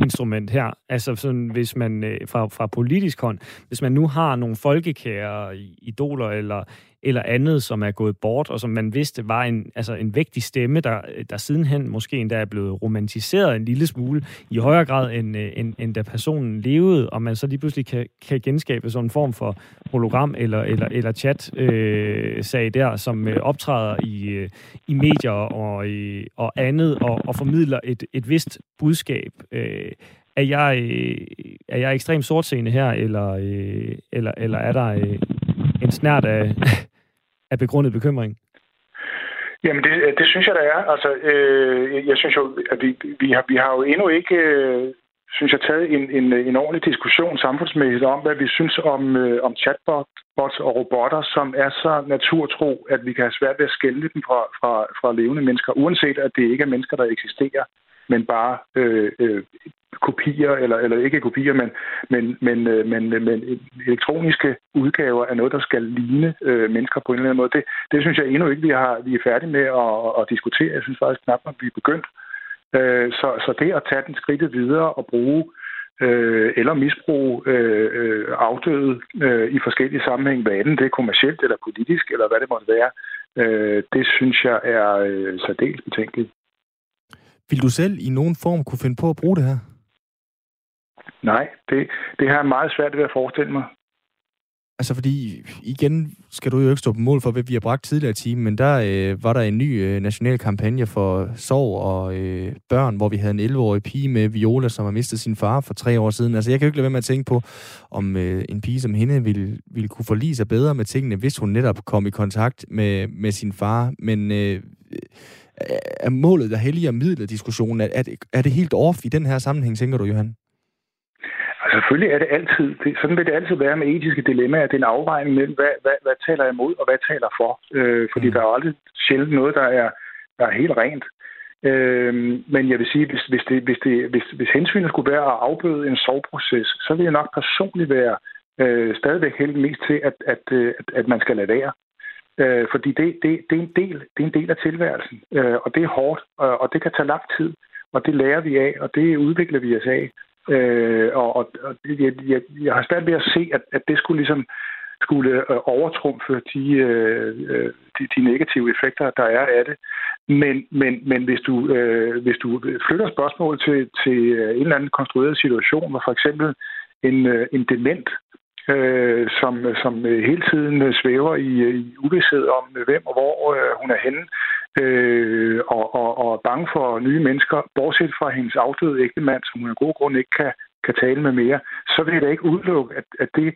instrument her. Altså sådan, hvis man øh, fra, fra politisk hånd, hvis man nu har nogle folkekære idoler eller eller andet, som er gået bort, og som man vidste var en, altså en vigtig stemme, der, der sidenhen måske endda er blevet romantiseret en lille smule, i højere grad end, øh, end, end da personen levede, og man så lige pludselig kan, kan genskabe sådan en form for hologram eller, eller, eller chat-sag øh, der, som øh, optræder i, øh, i medier og, i, og andet, og, og formidler et, et vist budskab. Øh, er jeg, øh, er jeg ekstremt sortseende her, eller, øh, eller, eller er der øh, en snært af, af begrundet bekymring? Jamen, det, det synes jeg, der er. Altså, øh, jeg synes jo, at vi, vi, har, vi har jo endnu ikke, øh, synes jeg, taget en, en, en ordentlig diskussion samfundsmæssigt om, hvad vi synes om, øh, om chatbots og robotter, som er så naturtro, at vi kan have svært ved at skælde dem fra, fra, fra levende mennesker, uanset at det ikke er mennesker, der eksisterer men bare øh, øh, kopier, eller, eller ikke kopier, men, men, men, øh, men, øh, men elektroniske udgaver af noget, der skal ligne øh, mennesker på en eller anden måde. Det, det synes jeg endnu ikke, vi, har, vi er færdige med at, at diskutere. Jeg synes faktisk knap, at vi er begyndt. Øh, så, så det at tage den skridt videre og bruge øh, eller misbruge øh, øh, afdøde øh, i forskellige sammenhænge, hvad enten det er kommercielt eller politisk, eller hvad det måtte være, øh, det synes jeg er øh, særdeles betænkeligt. Vil du selv i nogen form kunne finde på at bruge det her? Nej, det, det har jeg meget svært ved at forestille mig. Altså fordi, igen skal du jo ikke stå på mål for, hvad vi har bragt tidligere i timen, men der øh, var der en ny øh, national kampagne for sorg og øh, børn, hvor vi havde en 11-årig pige med Viola, som har mistet sin far for tre år siden. Altså jeg kan jo ikke lade være med at tænke på, om øh, en pige som hende ville, ville kunne forlige sig bedre med tingene, hvis hun netop kom i kontakt med, med sin far. Men øh, er målet der helliger midlet diskussionen? Er, er, det, er det helt off i den her sammenhæng, tænker du, Johan? Altså, selvfølgelig er det altid, det, sådan vil det altid være med etiske dilemmaer, det er en afvejning mellem, hvad, hvad, hvad taler jeg imod, og hvad taler for. Øh, fordi mm. der er aldrig sjældent noget, der er, der er helt rent. Øh, men jeg vil sige, hvis, hvis, det, hvis, det, hvis, hvis hensynet skulle være at afbøde en soveproces, så vil jeg nok personligt være øh, stadigvæk helt mest til, at, at, at, at man skal lade være. Øh, fordi det, det, det, er en del, det er en del af tilværelsen, øh, og det er hårdt, og, og det kan tage lang tid, og det lærer vi af, og det udvikler vi os af. Øh, og og, og jeg, jeg, jeg har svært ved at se, at, at det skulle ligesom skulle øh, overtrumfe de, øh, øh de, de negative effekter, der er af det. Men, men, men hvis, du, øh, hvis du flytter spørgsmålet til, til øh, en eller anden konstrueret situation, hvor for eksempel en, øh, en dement øh, som, som øh, hele tiden øh, svæver i, øh, i uvidshed om, hvem og hvor øh, hun er henne, øh, og, og, og er bange for nye mennesker, bortset fra hendes afdøde ægtemand, som hun af god grund ikke kan, kan tale med mere, så vil jeg da ikke udelukke, at, at det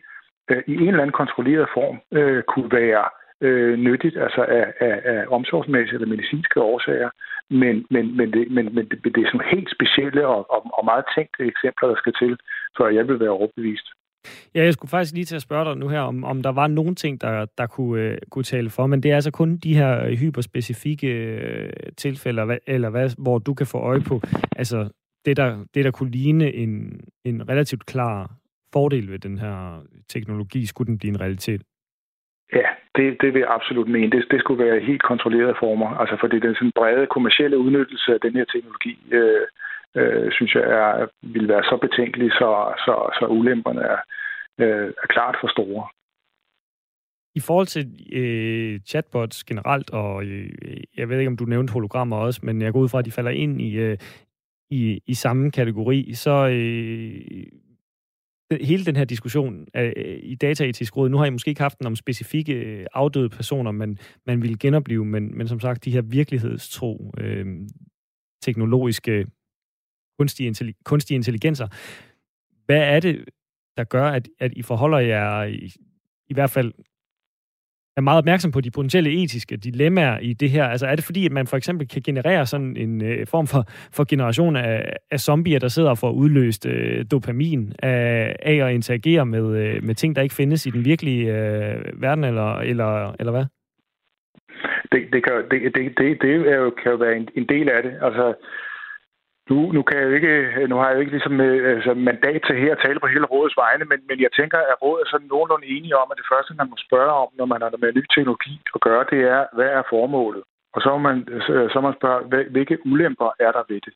øh, i en eller anden kontrolleret form øh, kunne være øh, nyttigt, altså af, af, af omsorgsmæssige eller medicinske årsager. Men, men, men, det, men, men det, det er sådan helt specielle og, og, og meget tænkte eksempler, der skal til, for jeg vil være overbevist. Ja, jeg skulle faktisk lige til at spørge dig nu her, om, om der var nogle ting, der, der kunne, øh, kunne tale for, men det er altså kun de her øh, hyperspecifikke øh, tilfælde, eller hvad, hvor du kan få øje på, altså det der, det, der kunne ligne en, en relativt klar fordel ved den her teknologi, skulle den blive en realitet? Ja, det, det vil jeg absolut mene. Det, det skulle være helt kontrollerede former. Altså fordi den sådan brede kommercielle udnyttelse af den her teknologi, øh, øh, synes jeg er, vil være så betænkelig, så, så, så ulemperne er, øh, er klart for store. I forhold til øh, chatbots generelt, og øh, jeg ved ikke, om du nævnte hologrammer også, men jeg går ud fra, at de falder ind i, øh, i, i samme kategori, så øh, hele den her diskussion øh, i Dataetisk Råd, nu har I måske ikke haft den om specifikke øh, afdøde personer, man, man vil genopleve, men, men som sagt, de her virkelighedstro, øh, teknologiske, kunstige, intelli- kunstige intelligenser. Hvad er det, der gør, at, at I forholder jer i, i hvert fald er meget opmærksom på de potentielle etiske dilemmaer i det her? Altså er det fordi, at man for eksempel kan generere sådan en øh, form for, for generation af, af zombier, der sidder for udløst øh, dopamin af, af at interagere med, øh, med ting, der ikke findes i den virkelige øh, verden, eller, eller, eller hvad? Det, det, kan, det, det, det, det er jo, kan jo være en, en del af det. Altså, nu, nu, kan jeg jo ikke, øh, nu har jeg jo ikke ligesom, øh, altså, mandat til her at tale på hele rådets vegne, men, men jeg tænker, at rådet er sådan nogenlunde enige om, at det første, man må spørge om, når man har med ny teknologi at gøre, det er, hvad er formålet? Og så må man, så må man spørge, hvilke ulemper er der ved det?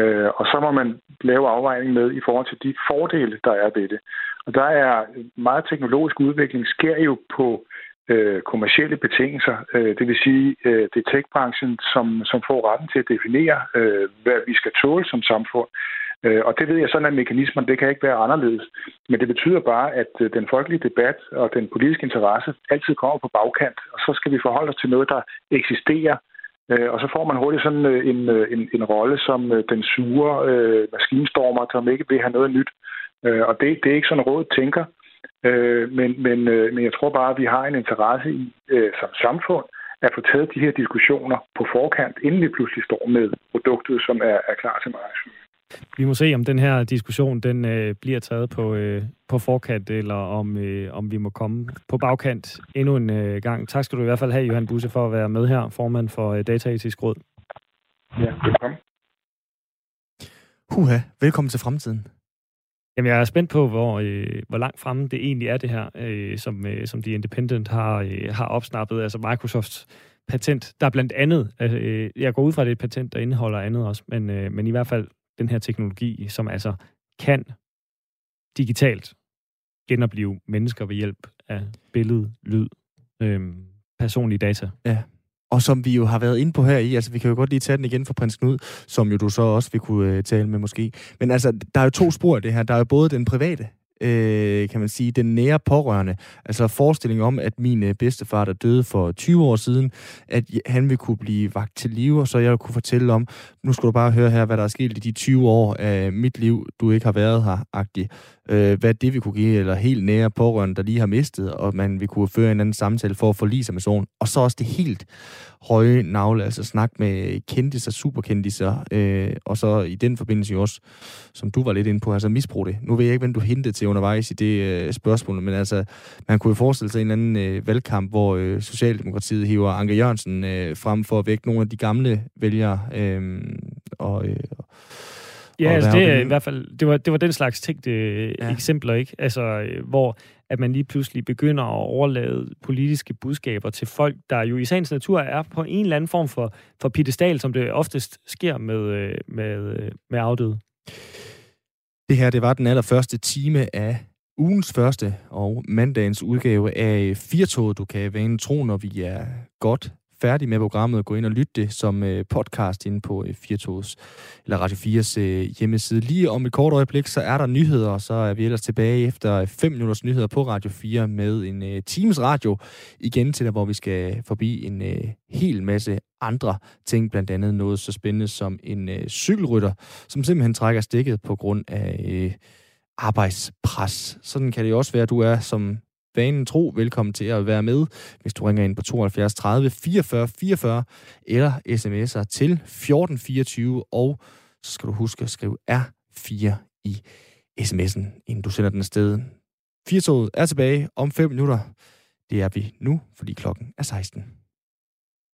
Øh, og så må man lave afvejning med i forhold til de fordele, der er ved det. Og der er meget teknologisk udvikling sker jo på øh, kommercielle betingelser. Øh, det vil sige, øh, det er tech-branchen, som, som får retten til at definere, øh, hvad vi skal tåle som samfund. Øh, og det ved jeg sådan, at mekanismen det kan ikke være anderledes. Men det betyder bare, at øh, den folkelige debat og den politiske interesse altid kommer på bagkant, og så skal vi forholde os til noget, der eksisterer, øh, og så får man hurtigt sådan øh, en, øh, en, en rolle som den sure øh, maskinstormer, som ikke vil have noget nyt. Og det, det er ikke sådan, rådet tænker. Øh, men, men, øh, men jeg tror bare, at vi har en interesse i øh, som samfund at få taget de her diskussioner på forkant, inden vi pludselig står med produktet, som er, er klar til markedsføring. Vi må se, om den her diskussion den øh, bliver taget på, øh, på forkant, eller om, øh, om vi må komme på bagkant endnu en øh, gang. Tak skal du i hvert fald have, Johan Busse, for at være med her, formand for øh, Dataetisk Råd. Ja, velkommen. Huha, velkommen til fremtiden. Jamen, jeg er spændt på, hvor, øh, hvor langt fremme det egentlig er, det her, øh, som, øh, som The Independent har, øh, har opsnappet. Altså Microsofts patent, der er blandt andet, altså, øh, jeg går ud fra, at det er et patent, der indeholder andet også, men, øh, men i hvert fald den her teknologi, som altså kan digitalt genopleve mennesker ved hjælp af billede, lyd, øh, personlige data. Ja, og som vi jo har været inde på her i, altså vi kan jo godt lige tage den igen for prins Knud, som jo du så også vil kunne øh, tale med måske. Men altså, der er jo to spor i det her. Der er jo både den private, øh, kan man sige, den nære pårørende. Altså forestillingen om, at min øh, bedstefar, der døde for 20 år siden, at han ville kunne blive vagt til live, og så jeg kunne fortælle om, nu skal du bare høre her, hvad der er sket i de 20 år af mit liv, du ikke har været her, agtig. Øh, hvad det vi kunne give, eller helt nære pårørende, der lige har mistet, og man vil kunne føre en anden samtale for at forlige sig med sådan. Og så også det helt høje navle, altså snak med kendtiser, superkendiser, øh, og så i den forbindelse jo også, som du var lidt inde på, altså misbrug det. Nu ved jeg ikke, hvem du hentede til undervejs i det øh, spørgsmål, men altså, man kunne jo forestille sig en anden øh, valgkamp, hvor øh, Socialdemokratiet hiver Anker Jørgensen øh, frem for at vække nogle af de gamle vælgere, øh, og, øh, Ja, altså det er i hvert fald, det var, det var den slags ting, det, ja. eksempler, ikke? Altså, øh, hvor at man lige pludselig begynder at overlade politiske budskaber til folk, der jo i sagens natur er på en eller anden form for, for pittestal, som det oftest sker med, øh, med, øh, med afdøde. Det her, det var den allerførste time af ugens første og mandagens udgave af Firtoget. Du kan vane tro, når vi er godt færdig med programmet, gå ind og lytte det som øh, podcast inde på øh, 4 eller Radio 4's øh, hjemmeside. Lige om et kort øjeblik, så er der nyheder, og så er vi ellers tilbage efter øh, 5 minutters nyheder på Radio 4 med en øh, times radio igen til der, hvor vi skal forbi en øh, hel masse andre ting, blandt andet noget så spændende som en øh, cykelrytter, som simpelthen trækker stikket på grund af øh, arbejdspres. Sådan kan det jo også være, at du er som vanen tro, velkommen til at være med, hvis du ringer ind på 72 30 44 44 eller sms'er til 1424, og så skal du huske at skrive R4 i sms'en, inden du sender den afsted. Firtoget er tilbage om 5 minutter. Det er vi nu, fordi klokken er 16.